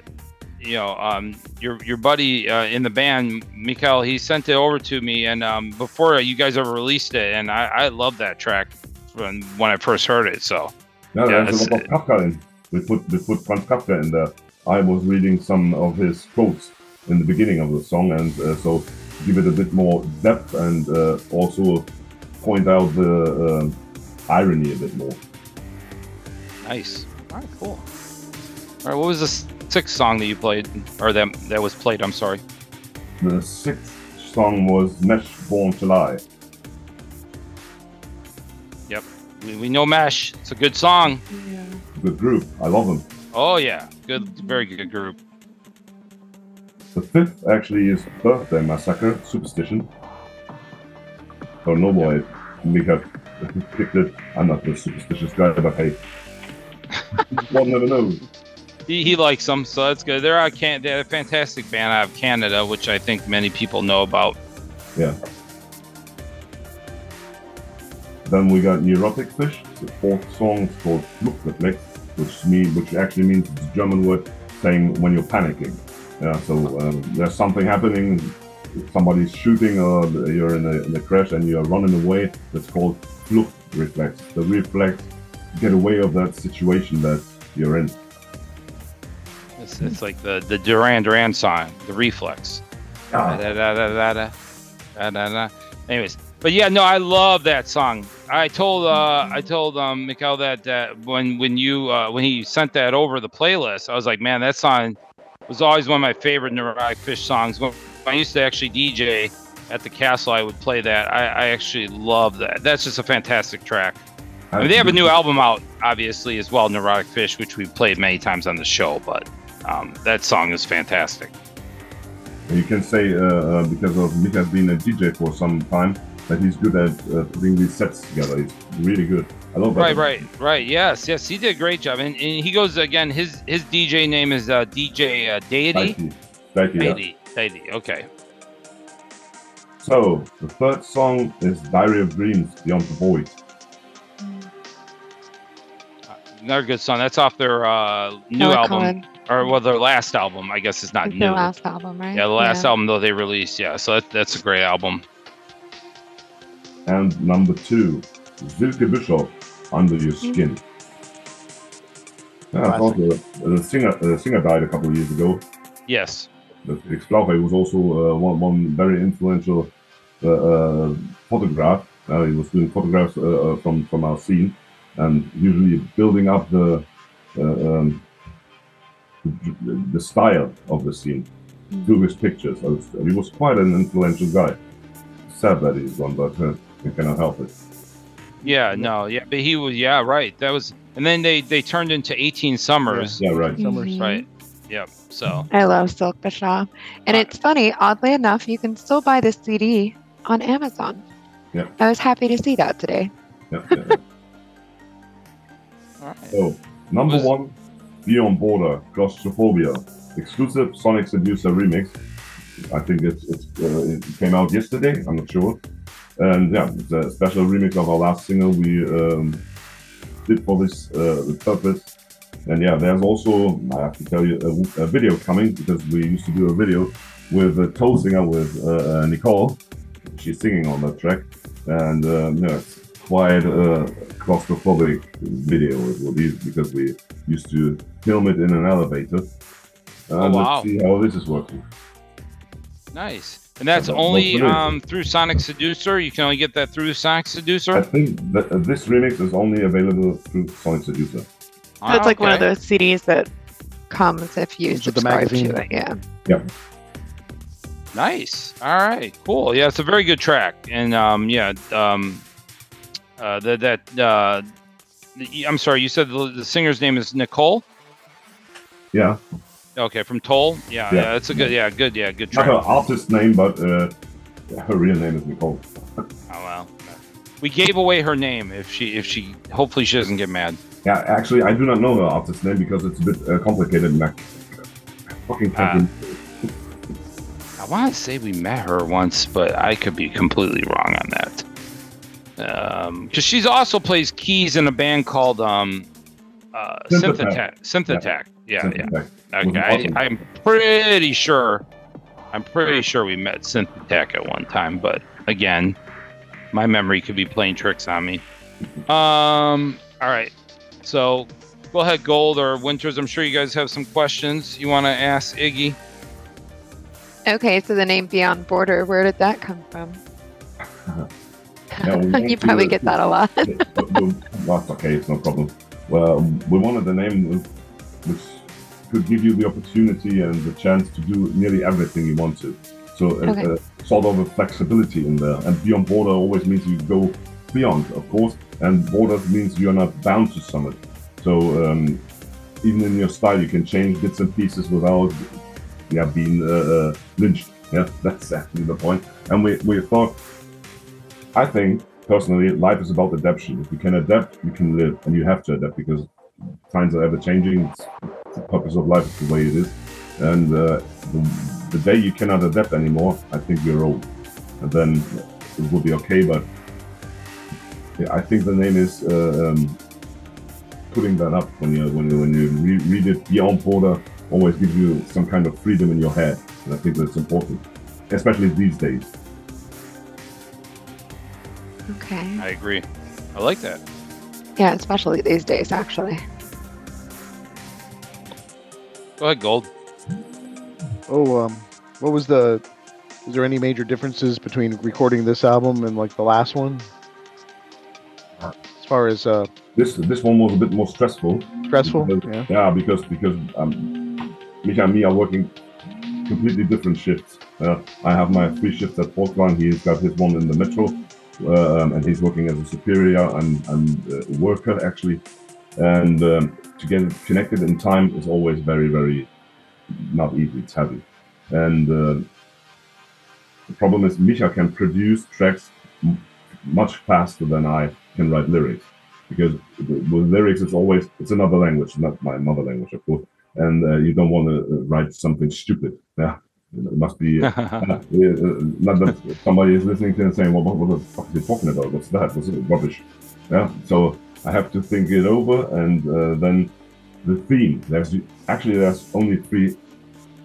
you know, um, your your buddy uh, in the band, Mikael, he sent it over to me, and um, before you guys ever released it, and I, I love that track when when I first heard it. So No, Yeah, there's a lot of Kafka in. We put we put Franz Kafka in there. I was reading some of his quotes in the beginning of the song, and uh, so give it a bit more depth and uh, also point out the uh, irony a bit more. nice. All right, cool. All right, what was the sixth song that you played, or that that was played? I'm sorry. The sixth song was Mesh Born to Lie. We, we know Mesh. It's a good song. Good group. I love them. Oh yeah, good, very good group. The fifth actually is Birthday Massacre, Superstition. Oh no boy, Mika *laughs* picked it. I'm not the superstitious guy, but hey. *laughs* One never knows. He, he likes them, so that's good. They're out can they're a fantastic band out of Canada, which I think many people know about. Yeah. Then we got Neuroticfish. The fourth song is called Fluchtreflex, which mean which actually means it's a German word saying when you're panicking. Yeah, so um, there's something happening, somebody's shooting, or you're in a, in a crash and you're running away. That's called Fluchtreflex. The reflex get away of that situation that you're in. It's, it's like the the Duran Duran song, the Reflex. Ah. Da-da-da-da-da, da-da-da. Anyways, but yeah, no, I love that song. I told uh I told um that that when when you uh when he sent that over the playlist, I was like, man, that song was always one of my favorite Neuroticfish songs. When I used to actually DJ at the castle, I would play that. I, I actually love that. That's just a fantastic track. I mean, they have a new album out, obviously, as well, Neuroticfish, which we've played many times on the show, but um, that song is fantastic. You can say uh, uh, because of Mika being a DJ for some time that he's good at uh, putting these sets together. He's really good. I love that. Right, right, right. Yes, yes, he did a great job. And, and he goes again. His his DJ name is uh, DJ uh, Deity. Deity. Deity, yeah. Deity. Deity. Okay. So the third song is Diary of Dreams Beyond the Void. Another good song. That's off their uh, new album, Helicon. or well, their last album. I guess it's not It's new. their last album, right? Yeah, the last album though they released. Yeah, so that, that's a great album. And number two, Silke Bischoff, Under Your Skin. Yeah, I thought the, the singer the singer died a couple of years ago. Yes. The Felix Flauger was also uh, one, one very influential uh, uh, photograph. Uh, he was doing photographs uh, uh, from, from our scene and usually building up the, uh, um, the, the style of the scene through his pictures. So he was quite an influential guy. Sad that he's gone, but you cannot help it. Yeah, no, yeah, but he was, yeah, right. That was, and then they they turned into 18 Summers. Yeah, right. Summers. Right. Yep. So. I love Silke Bischoff. And it's funny, oddly enough, you can still buy this CD on Amazon. Yeah. I was happy to see that today. Yeah, yeah. *laughs* So, number one, Beyond Border, Claustrophobia, exclusive Sonic Seducer remix. I think it's, it's uh, it came out yesterday. I'm not sure. And yeah, it's a special remix of our last single we um, did for this uh, purpose. And yeah, there's also I have to tell you a, a video coming because we used to do a video with a toe singer with uh, uh, Nicole. She's singing on that track, and um, yeah, it's quite a claustrophobic video it will be because we used to film it in an elevator. And Oh, wow. let's see how this is working. Nice. And that's Yeah, only most of it. um, through Sonic Seducer. You can only get that through Sonic Seducer. I think that uh, this remix is only available through Sonic Seducer. So it's like one of those CDs that comes if you Comes the subscribe magazine. to it. Yeah. Yep. Nice. All right. Cool. Yeah, it's a very good track, and um, yeah, um, uh, that that uh, the- I'm sorry, you said the, the singer's name is Nicole. Yeah, Okay, from Toll. Yeah, Yeah. yeah, it's a good, yeah, good, yeah, good not track. her artist name, but uh, her real name is Nicole. *laughs* Oh well. We gave away her name. If she, if she, hopefully she doesn't get mad. Yeah, actually, I do not know her artist name because it's a bit uh, complicated. Fucking Ah. fucking. I want to say we met her once, but I could be completely wrong on that. Um, because she's also plays keys in a band called um, uh, Synthetech. Synthetech. Synthetech. Yeah, yeah. Synthetech. Okay, I, I'm pretty sure. I'm pretty sure we met Synthetech at one time, but again, my memory could be playing tricks on me. Um. All right. So, go ahead, Gold or Winters. I'm sure you guys have some questions you want to ask Iggy. Okay, so the name Beyond Border, where did that come from? Yeah, we want *laughs* you to- probably get that a lot. *laughs* but we- That's okay, it's no problem. Well, we wanted the name which could give you the opportunity and the chance to do nearly everything you want to. So, a, Okay. a sort of a flexibility in there. And beyond border always means you go beyond, of course, and borders means you're not bound to summit. So, um, even in your style, you can change bits and pieces without yeah, being uh, uh, lynched. Yeah, *laughs* that's actually the point. And we, we thought I think personally, life is about adaptation. If you can adapt, you can live, and you have to adapt because times are ever changing. It's the purpose of life, is the way it is. And uh, the, the day you cannot adapt anymore, I think you're old, and then it will be okay. But yeah, I think the name is uh, um, putting that up when you when you when you re- read it. Beyond border always gives you some kind of freedom in your head, and I think that's important, especially these days. Okay. I agree. I like that. Yeah, especially these days, actually. Go ahead, Gold. Oh, um, what was the? Is there any major differences between recording this album and like the last one? As far as uh, This this one was a bit more stressful. stressful, Because- yeah. because because um, Micha and me are working completely different shifts. Uh, I have my three shifts at Volkswagen. He's got his one in the metro, um, and he's working as a superior and, and uh, worker actually. And um, to get it connected in time is always very very not easy. It's heavy, and uh, the problem is Micha can produce tracks m- much faster than I can write lyrics. Because with lyrics it's always it's another language not my mother language of course. And uh, you don't want to write something stupid. Yeah it must be uh, *laughs* uh, not that somebody is listening to it and saying well what, what the fuck are you talking about? What's that? What's it rubbish? Yeah so i have to think it over and uh, then the theme there's actually there's only three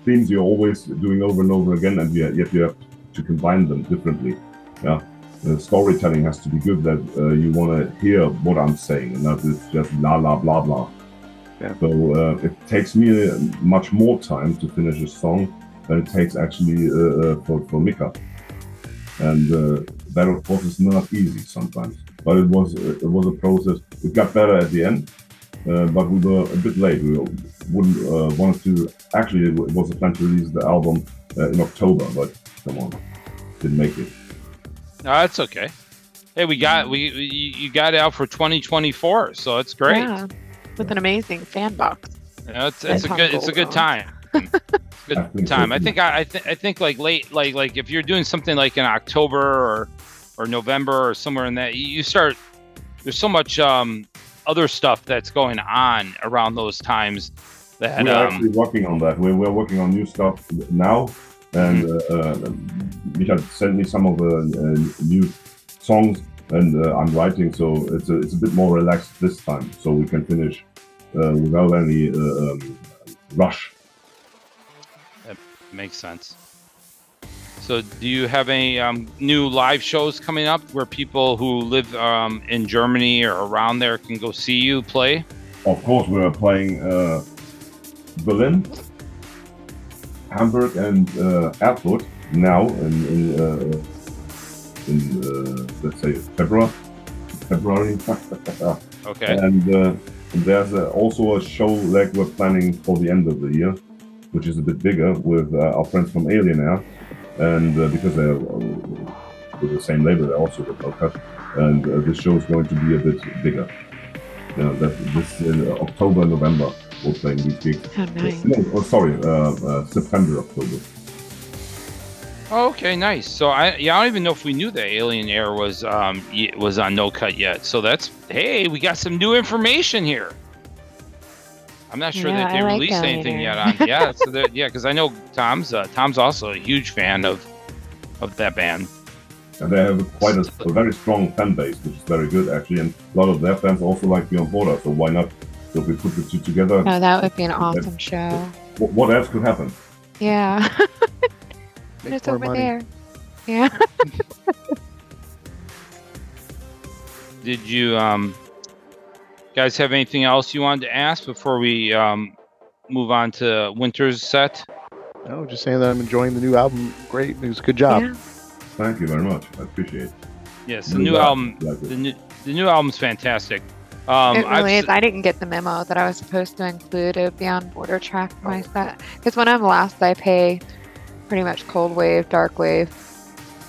themes you're always doing over and over again and yet yet you have to combine them differently yeah the storytelling has to be good that uh, you want to hear what I'm saying and not it's just la la blah blah. Yeah. So uh, it takes me uh, much more time to finish a song than it takes actually uh, uh, for, for Mika. And uh, that of course is not easy sometimes, but it was it was a process. It got better at the end, uh, but we were a bit late. We wouldn't uh, wanted to actually it was a plan to release the album uh, in October, but come on, didn't make it. No, that's okay. Hey, we got we, we you got out for 2024, so it's great. Yeah, with an amazing fan box. Yeah, it's it's a good it's a good time. It's a I good think so, time. I think I I, th- I think like late like like if you're doing something like in October or or November or somewhere in that you- you start there's so much um other stuff that's going on around those times that we are um actually working on that. We're, we're working on new stuff now, and Mm-hmm. uh, uh, sent me some of the uh, new songs, and uh, I'm writing, so it's a, it's a bit more relaxed this time, so we can finish uh, without any uh, um, rush. That makes sense. So, do you have any um, new live shows coming up where people who live um, in Germany or around there can go see you play? Of course, we are playing uh, Berlin, Hamburg, and uh, Erfurt now in, in, uh, in uh, let's say February. February. *laughs* Okay. And uh, there's uh, also a show leg we're planning for the end of the year, which is a bit bigger with uh, our friends from Alienare, and uh, because they're uh, with the same label, they're also with Hellcat, and uh, this show is going to be a bit bigger. Yeah, that this in October, November, we're playing these gigs. Oh, nice. No, oh, sorry, uh, uh, September, October. Okay, nice. So I yeah, I don't even know if we knew that Alienare was um was on No Cut yet. So that's hey, we got some new information here. I'm not sure Yeah, that they I like released Alien anything yet on *laughs* yeah. So yeah, because I know Tom's uh, Tom's also a huge fan of of that band. And they have quite a, a very strong fan base, which is very good actually, and a lot of their fans also like Beyond Border. So why not? So if we put the two together, Oh, that would be an awesome show. what, what else could happen? Yeah. *laughs* It's over money. there. Yeah. *laughs* Did you um guys have anything else you wanted to ask before we um move on to Winter's set? No, just saying that I'm enjoying the new album. Great. It was good job. Yeah. Thank you very much. I appreciate it. Yes, the New new album, album like the new the new album's fantastic. Um it I've really is. I didn't get the memo that I was supposed to include a Beyond Border track in my set. Because when I'm last, I pay pretty much cold wave, dark wave,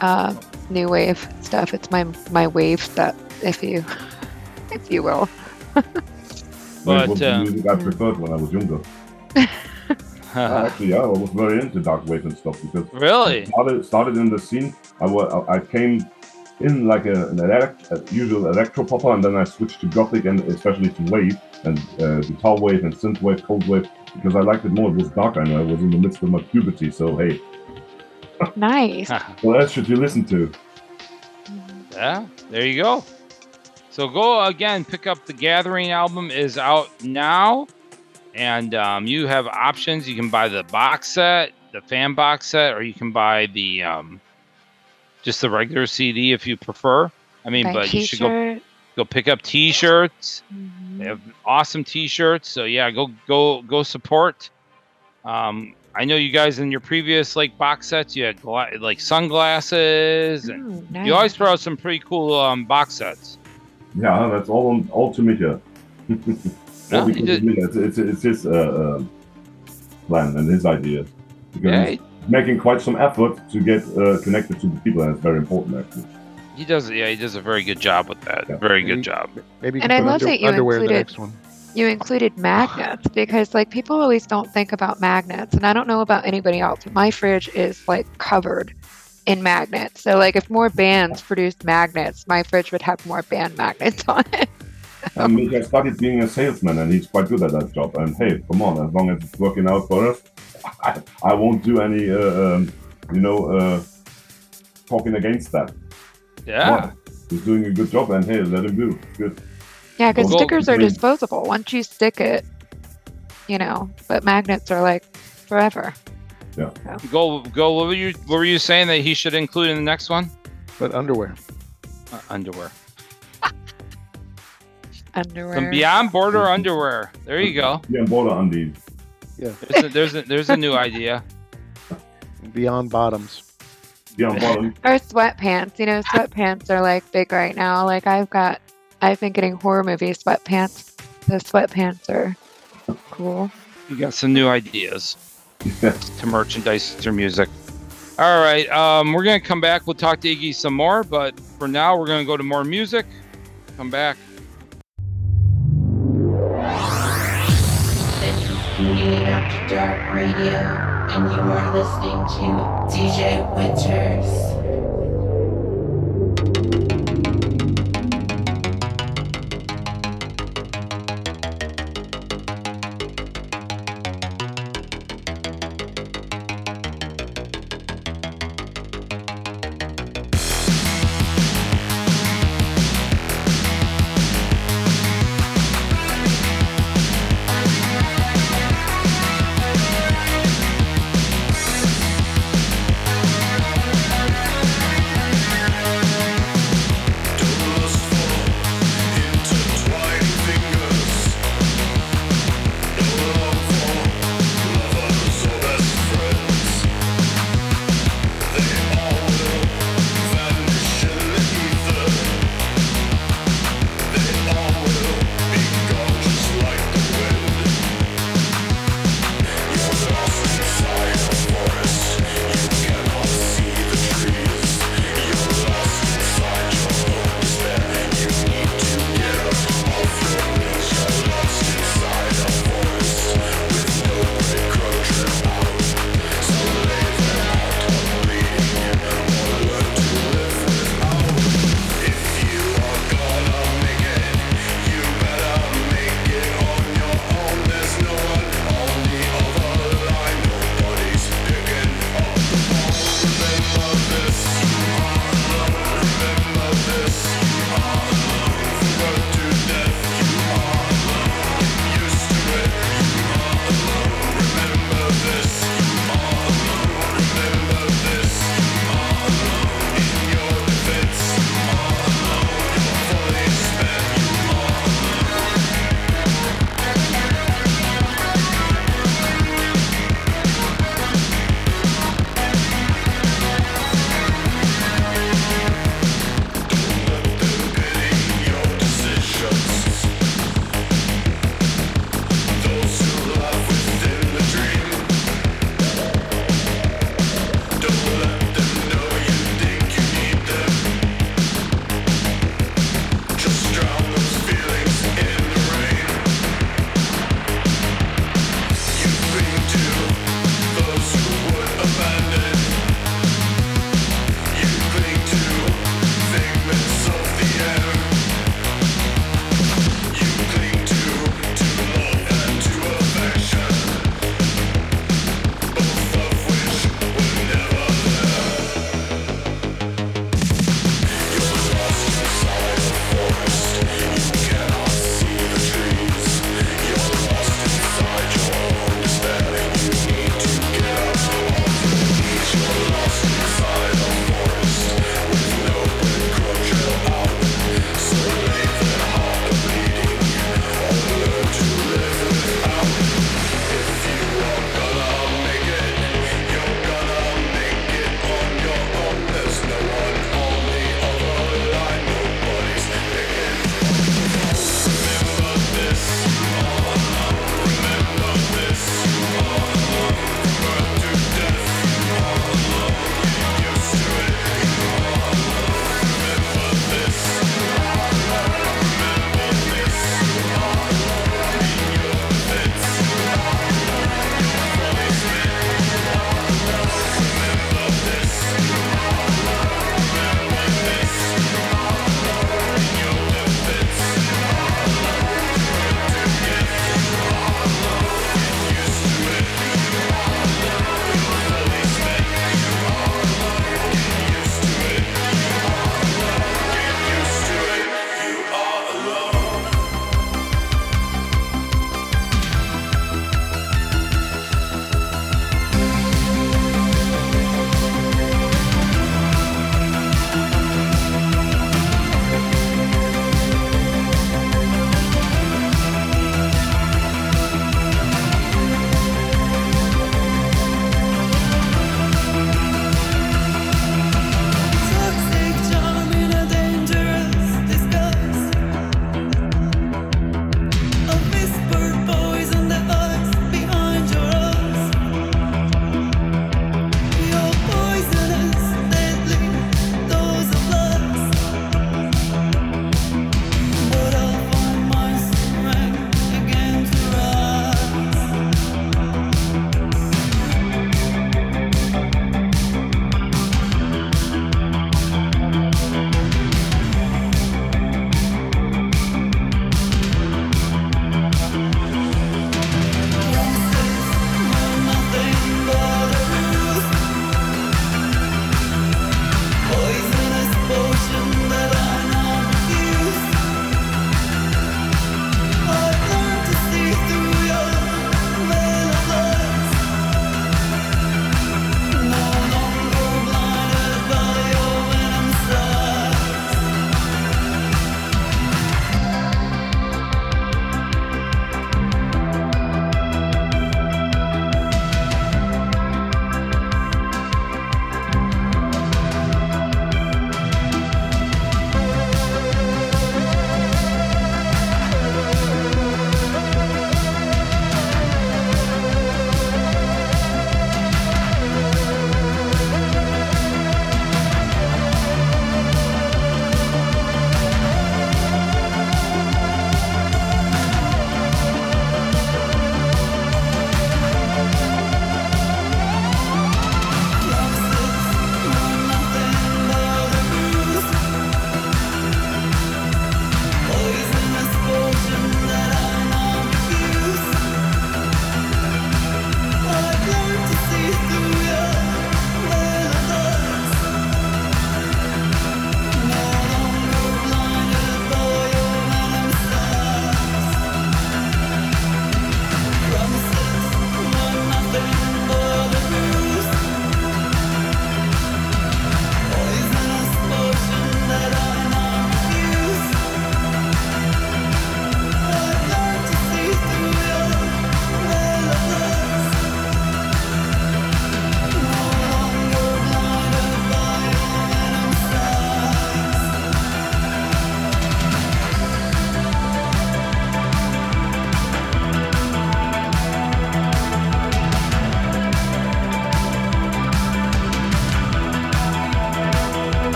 uh, new wave stuff. It's my my wave set, if you *laughs* if you will. That But, was the uh, music I preferred when I was younger. *laughs* Uh, Actually, yeah, I was very into dark wave and stuff because Really? I started started in the scene. I wa- I I came in like a, an elect, a usual electro popper, and then I switched to gothic and especially to wave and uh, guitar wave and synth wave, cold wave because I liked it more. It was dark. I know I was in the midst of my puberty, so hey, Nice. *laughs* what else should you listen to? Yeah, there you go. So go again, pick up the Gathering album is out now, and um, you have options. You can buy the box set, the fan box set, or you can buy the um, just the regular CD if you prefer. I mean, Buy but you should go go pick up T-shirts. Mhm. They have awesome T-shirts. So yeah, go go go support. Um, I know you guys in your previous like box sets, you had gla- like sunglasses, and Ooh, you always throw out some pretty cool um, box sets. Yeah, that's all on, all to Micha. No, all he because did- It's, it's, it's his uh, uh, plan and his idea. Because Yeah, he's making quite some effort to get uh, connected to the people, and it's very important actually. He does, yeah, he does a very good job with that. Yeah. Very good Maybe- job. Maybe And I love under- that you underwear in the included- next one. you included magnets because like people always don't think about magnets and i don't know about anybody else but my fridge is like covered in magnets so like if more bands produced magnets my fridge would have more band magnets *laughs* on it And Micha started being a salesman, and he's quite good at that job. And hey, come on, as long as it's working out for us, *laughs* I, I won't do any, uh, um, you know, uh, talking against that. Yeah. Why? He's doing a good job, and hey, let him do. Good. yeah because Well, stickers are disposable once you stick it you know but magnets are like forever Go, go. What were you, what were you saying that he should include in the next one? But underwear. Uh, underwear. *laughs* underwear Some Beyond Border underwear. There you go. Yeah, border undies. There's a, there's a, there's a new idea. *laughs* Beyond bottoms. Yeah, *laughs* bottom. or sweatpants you know sweatpants are like big right now like i've got i've been getting horror movie sweatpants the sweatpants are cool You got some new ideas *laughs* to merchandise through music. All right, um, we're gonna come back. We'll talk to Iggy some more, but for now, we're gonna go to more music. Come back. Dark Radio, and you are listening to DJ Winters.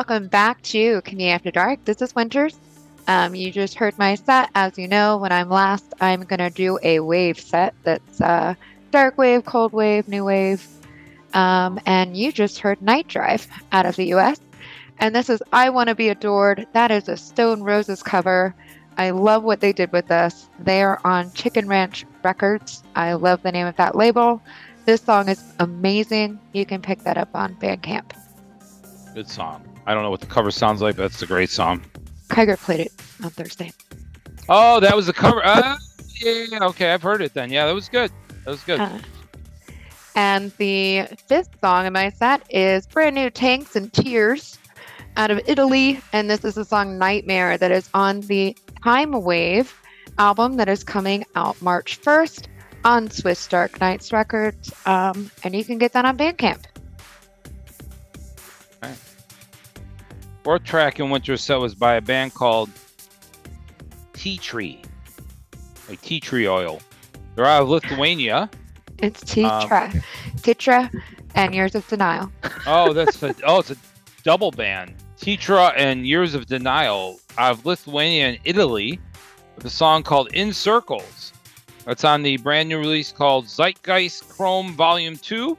Welcome back to Communion After Dark. This is Winters. Um, you just heard my set. As you know, when I'm last, I'm gonna do a wave set that's uh, dark wave, cold wave, new wave. Um, and you just heard Night Drive out of the US. And this is I Want to Be Adored. That is a Stone Roses cover. I love what they did with this. They are on Chicken Ranch Records. I love the name of that label. This song is amazing. You can pick that up on Bandcamp. Good song. I don't know what the cover sounds like, but it's a great song. Kyger played it on Thursday. Oh, that was the cover. Uh, yeah, yeah, okay, I've heard it then. Yeah, that was good. That was good. Uh, and the fifth song in my set is brand new Tanks and Tears out of Italy. And this is the song Nightmare that is on the Time Wave album that is coming out March 1st on Swiss Dark Nights Records. Um, and you can get that on Bandcamp. Fourth track in Winter Set was by a band called Tea Tree, like tea tree oil. They're out of Lithuania. It's Titra, um, Titra, and Years of Denial. Oh, that's *laughs* a, oh, it's a double band. Titra and Years of Denial out of Lithuania and Italy with a song called In Circles. That's on the brand new release called Zeitgeist Chrome Volume 2,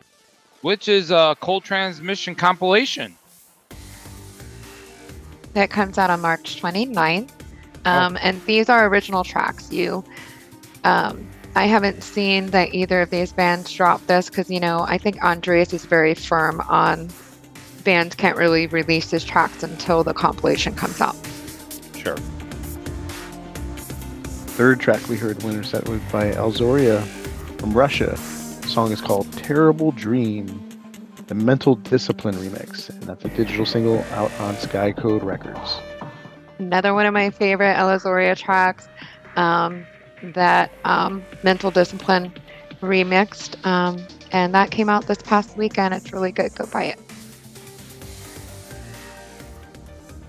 which is a cold transmission compilation. That comes out on March 29th. Um, And these are original tracks. You, um, I haven't seen that either of these bands drop this because, you know, I think Andreas is very firm on bands can't really release his tracks until the compilation comes out. Sure. Third track we heard Winter Set was by Alzoria from Russia. The song is called Terrible Dream, the Mental Discipline remix. And that's a digital single out on Sky Code Records. Another one of my favorite Elazoria tracks um, that um, Mental Discipline remixed. Um, and that came out this past weekend. It's really good. Go buy it.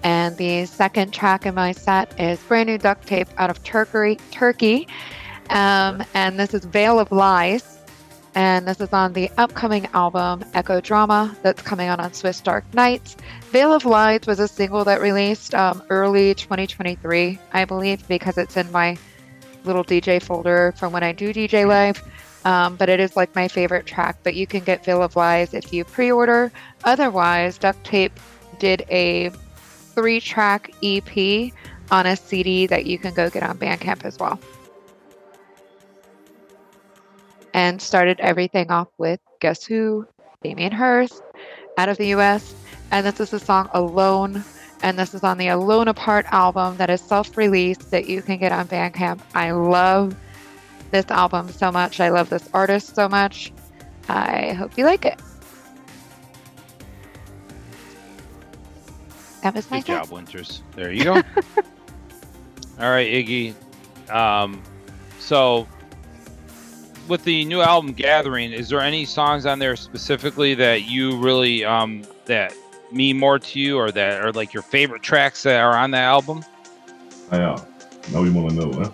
And the second track in my set is brand new duct tape out of Turkey. Turkey. Um, and this is Veil of Lies. And this is on the upcoming album Echo Drama that's coming out on Swiss Dark Nights. Veil of Lies was a single that released um, early 2023, I believe, because it's in my little DJ folder from when I do DJ live. Um, but it is like my favorite track. But you can get Veil of Lies if you pre order. Otherwise, Duct Tape did a three track EP on a CD that you can go get on Bandcamp as well. And started everything off with Guess Who? Damien Hirst out of the US. And this is the song Alone. And this is on the Alone Apart album that is self released that you can get on Bandcamp. I love this album so much. I love this artist so much. I hope you like it. That was my Good job, Winters. There you go. *laughs* All right, Iggy. Um, so, with the new album Gathering, is there any songs on there specifically that you really um, that mean more to you, or that are like your favorite tracks that are on the album? Ah, yeah. Now you want to know,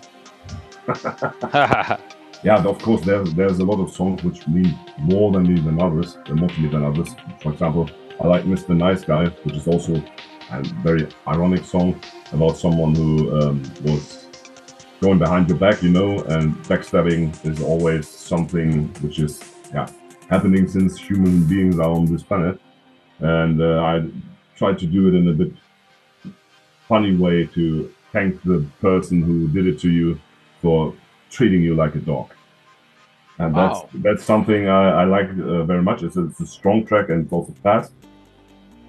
huh? *laughs* yeah, of course, there's there's a lot of songs which mean more than me than others, uh, more to me than others. For example, I like Mr. Nice Guy, which is also a very ironic song about someone who um, was going behind your back, you know, and backstabbing is always something which is yeah happening since human beings are on this planet, and uh, I tried to do it in a bit funny way to thank the person who did it to you for treating you like a dog. And that's Wow. that's something I, I like uh, very much. It's a, it's a strong track and it's also fast.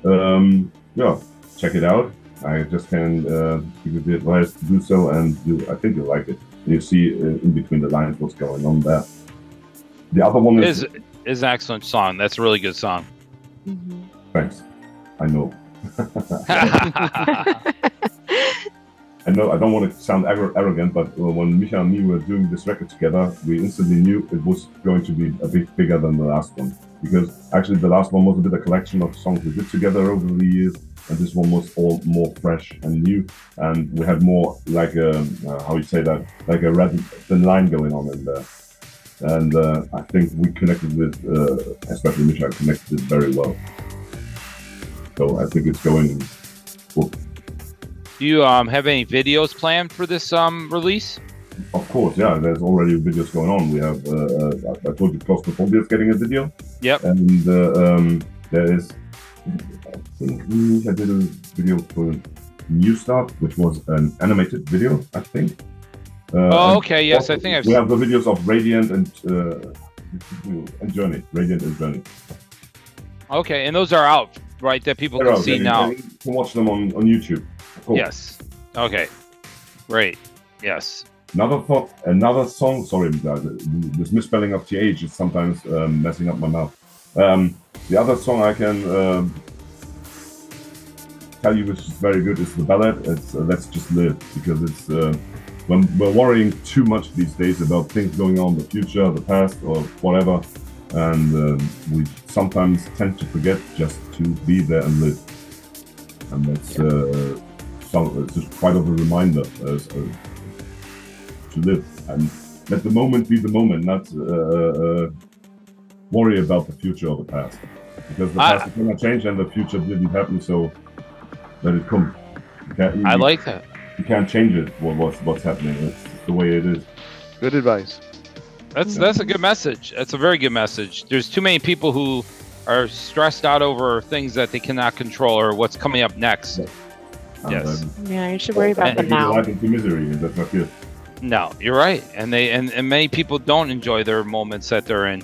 Um, yeah, check it out. I just can uh, give you the advice to do so, and you, I think you'll like it. You see uh, in between the lines what's going on there. The other one It is, is is an excellent song. That's a really good song. thanks. I know. *laughs* *laughs* I know I don't want to sound arrogant, but uh, when Micha and me were doing this record together, we instantly knew it was going to be a bit bigger than the last one. Because actually, the last one was a bit of a collection of songs we did together over the years, and this one was all more fresh and new. And we had more like a uh, how you say that, like a red thin line going on in there. And uh, I think we connected with, uh, especially Micha, connected it very well. So I think it's going. Well, Do you um have any videos planned for this um release? of course, yeah. There's already videos going on. We have. Uh, uh, I I told you, Claustrophobia is getting a video. Yep. And uh, um, there is. I think we- I did a video for New Start, which was an animated video. I think. Uh, Oh, okay, yes, I think I've We seen- have the videos of Radiant and uh, and Journey. Radiant and Journey. Okay, and those are out, right? That people They're can out, see now. You can watch them on, on YouTube. of course. Yes. Okay. Great. Yes. Another thought, another song. Sorry, guys, this misspelling of th is sometimes um, messing up my mouth. Um, the other song I can um, tell you, which is very good, is the ballad. It's uh, "Let's Just Live" because it's uh, when we're worrying too much these days about things going on in the future, the past, or whatever, and um, we sometimes tend to forget just to be there and live. And that's uh, some, it's just quite of a reminder as, uh, to live and let the moment be the moment, not uh, uh, worry about the future or the past. Because the I- past cannot change and the future didn't happen, so let it come. You can't, I like that. You can't change it. What, what's what's happening? It's the way it is. Good advice. That's that's a good message. That's a very good message. There's too many people who are stressed out over things that they cannot control or what's coming up next. Yes. Um, yeah, you should worry about the People now. life into misery, and that's not good. No, you're right. And they and, and many people don't enjoy their moments that they're in,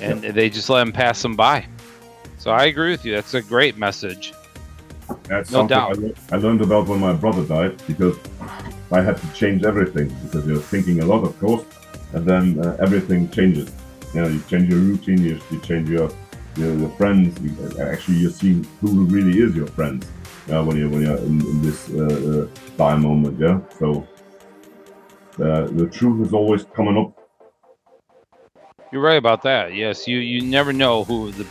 and they just let them pass them by. So I agree with you. That's a great message. That's No something doubt. I, lear- I learned about when my brother died because I had to change everything because you're thinking a lot, of course, and then uh, everything changes. You know, you change your routine, you, you change your your, your friends. You, uh, actually, you're seeing who really is your friends. Yeah, when you're when you're in, in this uh, uh, dire moment. Yeah, so uh, the truth is always coming up. You're right about that. Yes, you you never know who the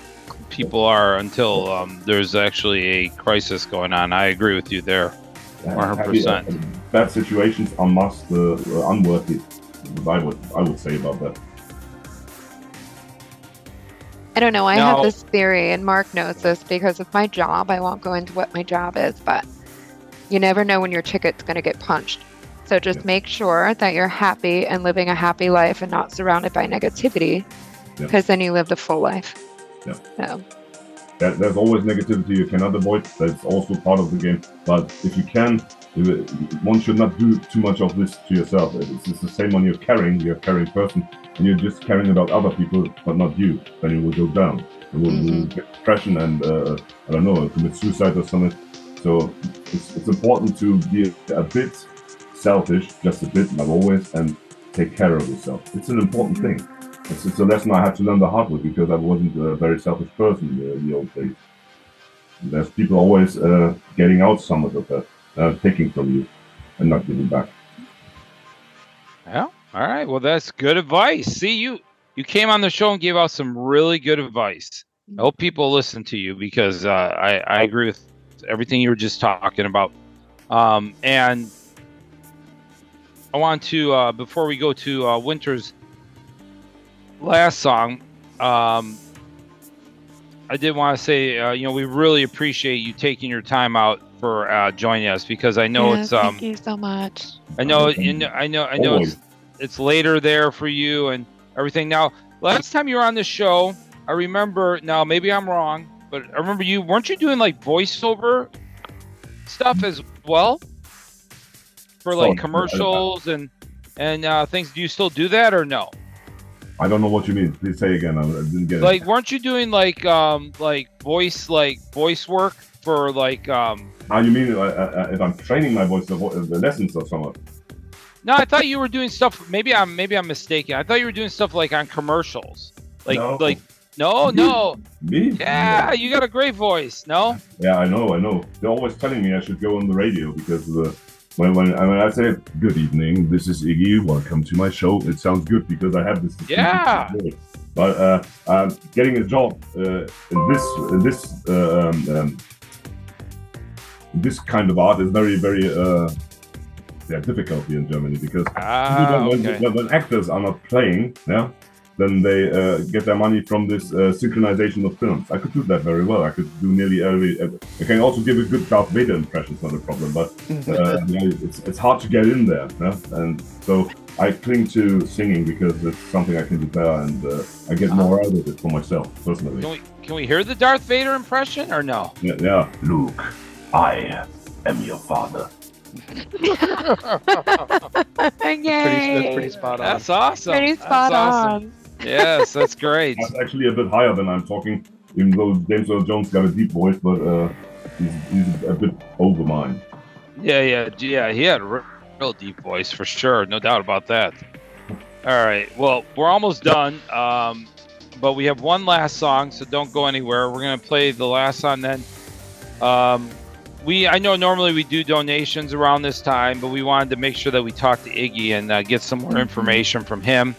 people are until um, there's actually a crisis going on. I agree with you there, 100. percent Bad situations are must uh, uh, unworthy. I would I would say about that. I don't know. I Now- have this theory, and Mark knows this because of my job. I won't go into what my job is, but you never know when your ticket's going to get punched. So just make sure that you're happy and living a happy life and not surrounded by negativity, Yeah. because then you live the full life. Yeah. There, there's always negativity you cannot avoid. That's also part of the game. But if you can, one should not do too much of this to yourself. It's, it's the same when you're carrying, you're a carrying person, and you're just caring about other people, but not you. Then you will go down. You will, will get depression and, uh, I don't know, commit suicide or something. So it's, it's important to be a bit selfish, just a bit, not always, and take care of yourself. It's an important thing. It's, a lesson I had to learn the hard way because I wasn't a very selfish person in the, in the old days. There's people always uh, getting out some of that, uh, taking from you and not giving back. Yeah. All right. Well, that's good advice. See, you you came on the show and gave out some really good advice. I hope people listen to you because uh, I I agree with everything you were just talking about. Um, and I want to uh, before we go to uh, Winter's last song. Um, I did want to say, uh, you know, we really appreciate you taking your time out for uh, joining us because I know yeah, it's um, thank you so much. I know, you know, I know, I know it's, it's later there for you and everything. Now, last time you were on the show, I remember. Now, maybe I'm wrong, but I remember you weren't you doing like voiceover stuff as well for like Sorry, I- commercials and and uh, things. Do you still do that or no? I don't know what you mean. Please say again. I, I didn't get Like, it. Like, weren't you doing like um like voice like voice work for like um? How you mean uh, uh, if I'm training my voice, the, vo- the lessons or something? No, I thought you were doing stuff. Maybe I'm maybe I'm mistaken. I thought you were doing stuff like on commercials. Like No. like no no. Me? Yeah, you got a great voice. No. Yeah, I know, I know. They're always telling me I should go on the radio because the, when when when I say good evening, this is Iggy, welcome to my show. It sounds good because I have this. Yeah. But uh, getting a job uh, in this in this uh, um, um, this kind of art is very very uh, yeah, difficult here in Germany because Ah, when, okay. when, when actors are not playing, yeah, then they uh, get their money from this uh, synchronization of films. I could do that very well. I could do nearly every. I can also give a good Darth Vader impression. It's not a problem, but uh, *laughs* you it's it's hard to get in there, yeah? and so I cling to singing because it's something I can do better, and uh, I get more out of it for myself personally. Can we can we hear the Darth Vader impression or no? Yeah, yeah. Luke, I am your father. Yay! *laughs* that's pretty spot on. That's awesome. Pretty That's spot awesome. on. Yes, that's great. That's actually a bit higher than I'm talking, even though James Earl Jones got a deep voice, but uh, he's, he's a bit over mine. Yeah, yeah, yeah. He had a real deep voice for sure, no doubt about that. All right, well, we're almost done, um, but we have one last song, so don't go anywhere. We're gonna play the last song then. Um, we, I know normally we do donations around this time, but we wanted to make sure that we talk to Iggy and uh, get some more information from him.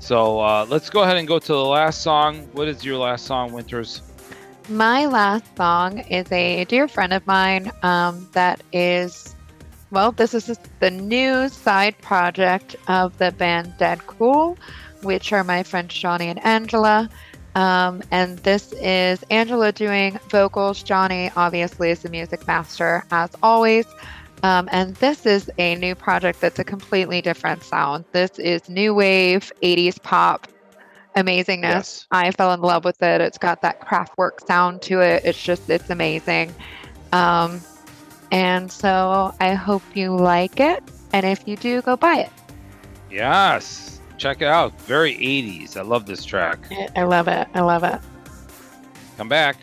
So uh, let's go ahead and go to the last song. What is your last song, Winters? My last song is a dear friend of mine um, that is, well, this is the new side project of the band Dead Cool, which are my friends Johnny and Angela. Um, and this is Angela doing vocals. Johnny, obviously, is the music master, as always. Um, and this is a new project that's a completely different sound. This is new wave 80s pop amazingness. Yes. I fell in love with it. It's got that Kraftwerk sound to it. It's just, it's amazing. Um, and so I hope you like it. And if you do, go buy it. Yes, check it out. Very 80s. I love this track. I love it. I love it. Come back.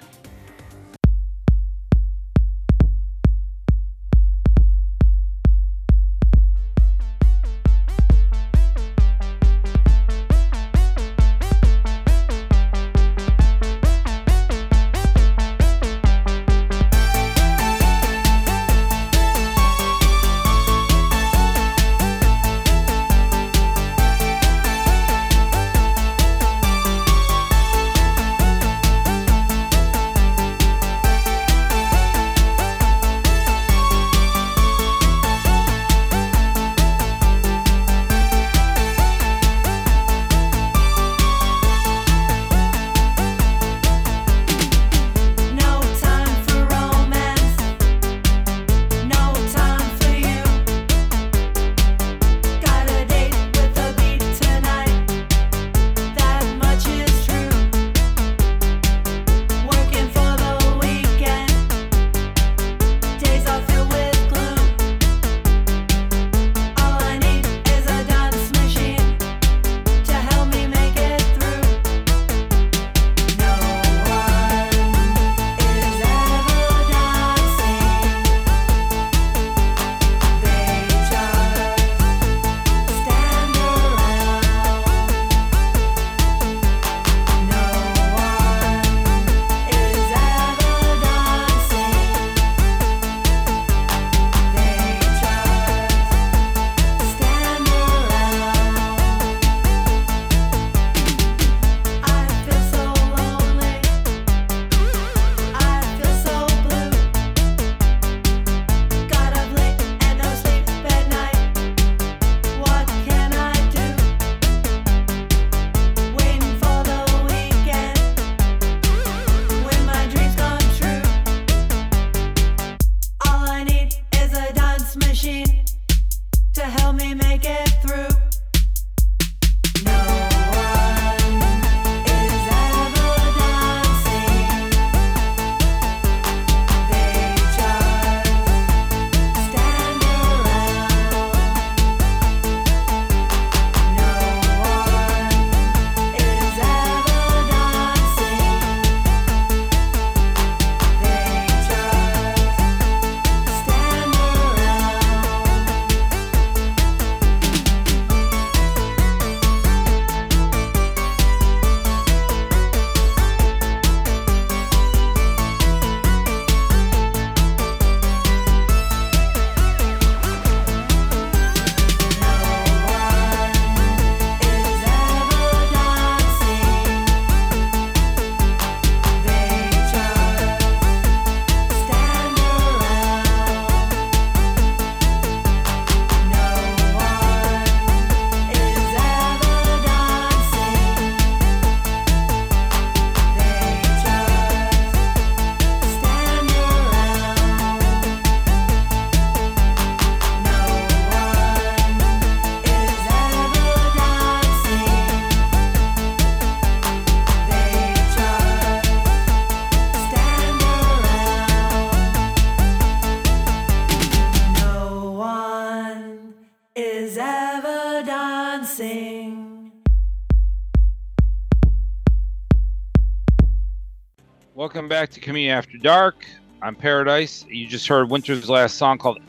Welcome back to Communion After Dark. I'm Paradise. You just heard Winter's last song called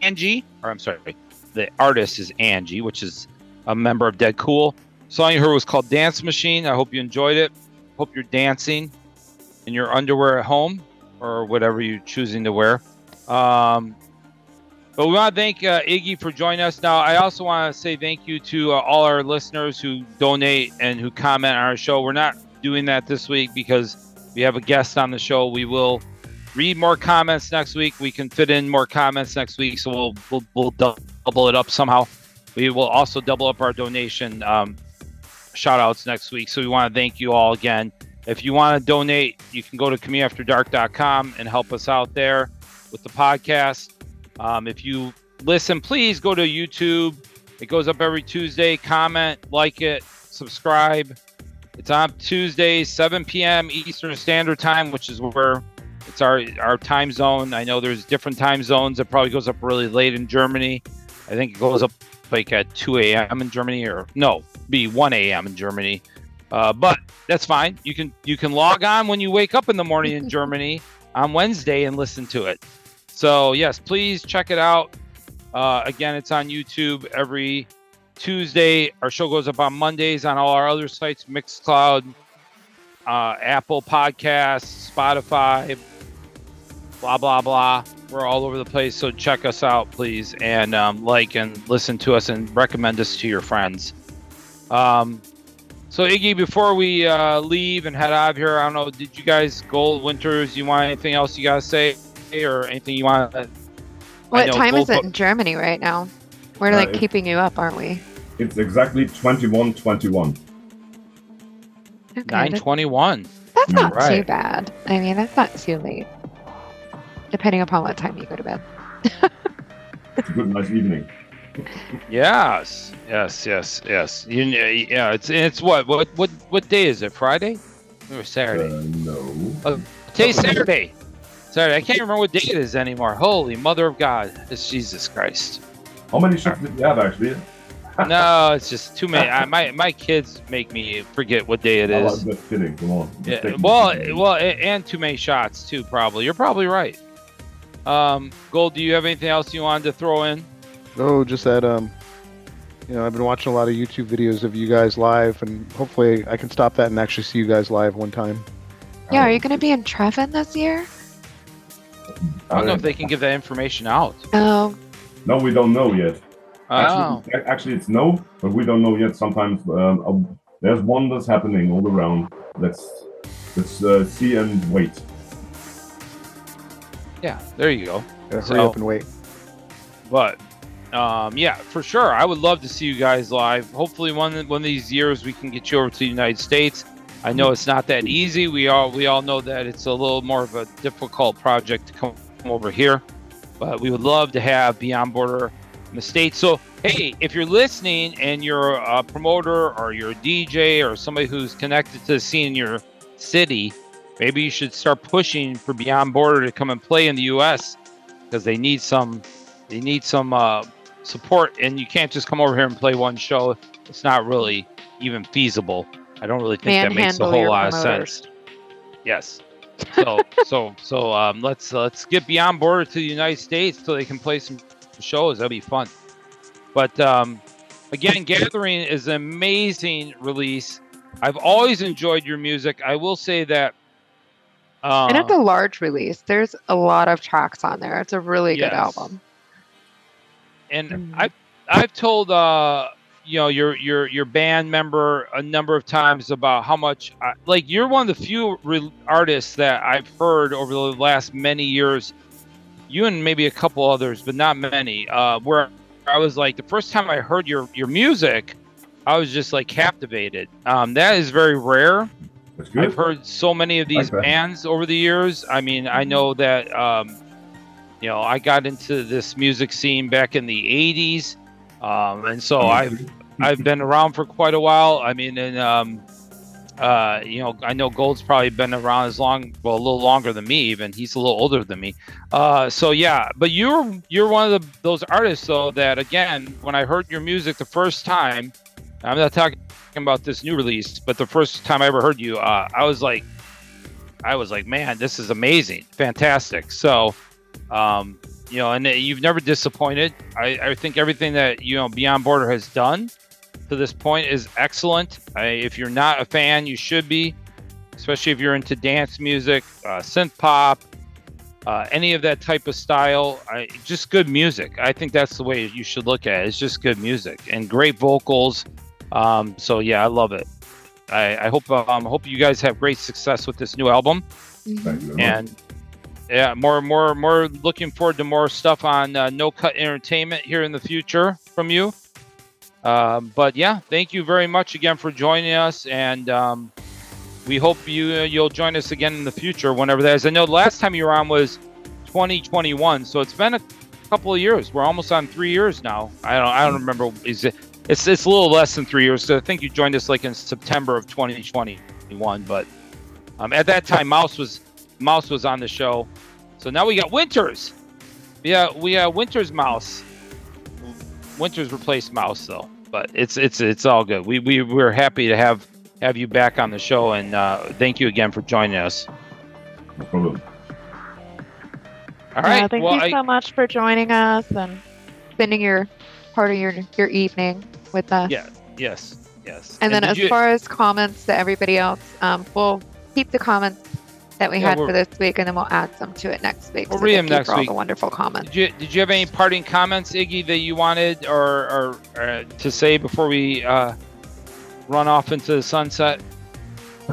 Angie, or I'm sorry, the artist is Angie, which is a member of Dead Cool. song you heard was called Dance Machine. I hope you enjoyed it. Hope you're dancing in your underwear at home or whatever you're choosing to wear. Um, but we want to thank uh, Iggy for joining us. Now, I also want to say thank you to uh, all our listeners who donate and who comment on our show. We're not doing that this week because we have a guest on the show. We will read more comments next week. We can fit in more comments next week, so we'll we'll, we'll double it up somehow. We will also double up our donation um, shout outs next week. So we want to thank you all again. If you want to donate, you can go to communionafterdark.com and help us out there with the podcast. Um, if you listen, please go to YouTube. It goes up every Tuesday. Comment, like it, subscribe. It's on Tuesday, 7 p.m. Eastern Standard Time, which is where it's our our time zone. I know there's different time zones. It probably goes up really late in Germany. I think it goes up like at 2 a.m. in Germany, or no, be 1 a.m. in Germany. Uh, but that's fine. You can you can log on when you wake up in the morning in *laughs* Germany on Wednesday and listen to it. So yes, please check it out. Uh, again, it's on YouTube every Tuesday. Our show goes up on Mondays on all our other sites: Mixcloud, uh, Apple Podcasts, Spotify, blah blah blah. We're all over the place, so check us out, please, and um, like and listen to us and recommend us to your friends. Um, so Iggy, before we uh, leave and head out of here, I don't know, did you guys Gold Winters? You want anything else you gotta say, or anything you want? to What time is it in Germany right now? We're Uh, like it- keeping you up, aren't we? It's exactly 21:21. Okay, Nine that- twenty-one. That's not too bad. I mean, that's not too late. Depending upon what time you go to bed. It's *laughs* a good, nice evening. Yes, yes, yes, yes. You, yeah, it's it's what what what what day is it? Friday or Saturday? Uh, no. Uh, today's Saturday. Saturday. I can't remember what day it is anymore. Holy Mother of God! It's Jesus Christ. How many shifts did you have actually? *laughs* no, it's just too many. I, my my kids make me forget what day it is. Oh. I'm just kidding. Come on. Just Yeah, take- well, well, and too many shots too. Probably. You're probably right. Um, Gold, do you have anything else you wanted to throw in? Oh, just that um, you know, I've been watching a lot of YouTube videos of you guys live, and hopefully I can stop that and actually see you guys live one time. Yeah, are you going to be in Trevin this year? I don't know if they can give that information out. Oh, No, we don't know yet. Oh. Actually, actually, it's no, but we don't know yet. Sometimes um, uh, there's one that's happening all around. Let's let's uh, see and wait. Yeah, there you go. Gotta So- hurry up and wait. But um, yeah, for sure, I would love to see you guys live. Hopefully, one one of these years we can get you over to the United States. I know it's not that easy. We all we all know that it's a little more of a difficult project to come over here, but we would love to have Beyond Border in the states. So hey, if you're listening and you're a promoter or you're a DJ or somebody who's connected to the scene in your city, maybe you should start pushing for Beyond Border to come and play in the U.S. because they need some they need some uh, support, and you can't just come over here and play one show. It's not really even feasible. I don't really think that makes a whole lot of sense. Yes. So so so um, let's let's get beyond border to the United States so they can play some shows. That'll be fun. But um, again, Gathering is an amazing release. I've always enjoyed your music. I will say that. Uh, and it's a large release. There's a lot of tracks on there. It's a really good album. and I've I've told uh you know your your your band member a number of times about how much I, like you're one of the few re- artists that I've heard over the last many years. You and maybe a couple others, but not many. Uh, where I was like the first time I heard your your music, I was just like captivated. Um, that is very rare. That's good. I've heard so many of these bands over the years. I mean, I know that um, you know I got into this music scene back in the '80s, um, and so I've I've been around for quite a while. I mean, and um, uh, you know, I know Gold's probably been around as long, well, a little longer than me. Even he's a little older than me. Uh, so yeah, but you're you're one of the, those artists though that again, when I heard your music the first time, I'm not talking about this new release, but the first time I ever heard you, uh, I was like, I was like, man, this is amazing, fantastic. So, um, you know, and you've never disappointed. I, I think everything that you know Beyond Border has done to this point is excellent. I, if you're not a fan, you should be, especially if you're into dance music, uh, synth pop, uh, any of that type of style. I, just good music. I think that's the way you should look at it. It's just good music and great vocals. Um, so yeah, I love it. I, I hope um, hope you guys have great success with this new album. Thank you very much. And yeah, more more more looking forward to more stuff on uh, No Cut Entertainment here in the future from you. Um, but yeah, thank you very much again for joining us, and um, we hope you uh, you'll join us again in the future whenever that is. I know the last time you were on was 2021, so it's been a couple of years. We're almost on three years now. I don't I don't remember. Is it? It's it's a little less than three years. So I think you joined us like in September of 2021, but um, at that time Mouse was Mouse was on the show. So now we got Winters. Yeah, we got Winters Mouse. Winters replaced Mouse though, but it's it's it's all good. We we we're happy to have have you back on the show, and uh, thank you again for joining us. No problem. All right. Yeah, thank well, you I- so much for joining us and spending your part of your your evening with us. Yeah. Yes. Yes. And, then as you- far as comments to everybody else, um, we'll keep the comments that we Yeah, had for this week, and then we'll add some to it next week. We'll so read thank them you next for all the wonderful comments. Did you did you have any parting comments, Iggy, that you wanted or or, uh to say before we uh, run off into the sunset? *laughs*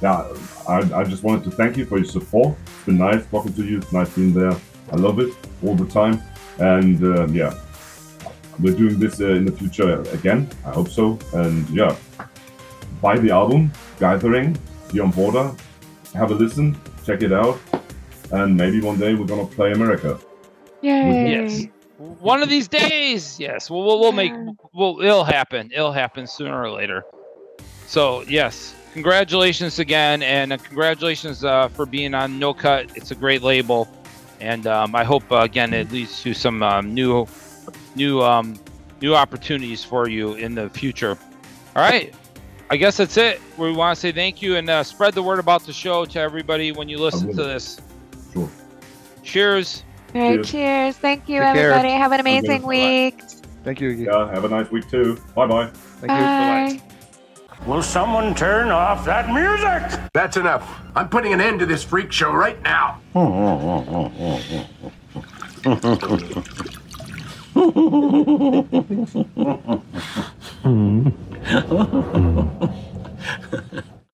Yeah, I, I just wanted to thank you for your support. It's been nice talking to you. It's nice being there. I love it all the time. And uh, yeah, we're doing this uh, in the future again. I hope so. And yeah, buy the album, Gathering, Beyond Border. Have a listen, check it out. And maybe one day we're going to play America. Yay! Yes. One of these days, yes. We'll we'll, we'll make well it'll happen. It'll happen sooner or later. So yes, congratulations again, and uh, congratulations uh, for being on No Cut. It's a great label, and um, I hope uh, again it leads to some um, new, new, um, new opportunities for you in the future. All right, I guess that's it. We want to say thank you and uh, spread the word about the show to everybody when you listen to this. Sure. Cheers. All right, Cheers. cheers. Thank you, Take care. everybody. Have an Okay, amazing bye-bye. week. Thank you. Yeah, have a nice week too. Bye bye. Thank you. Bye Bye. Will someone turn off that music? That's enough. I'm putting an end to this freak show right now. *laughs* *laughs* *laughs* 哈哈哈哈哈哈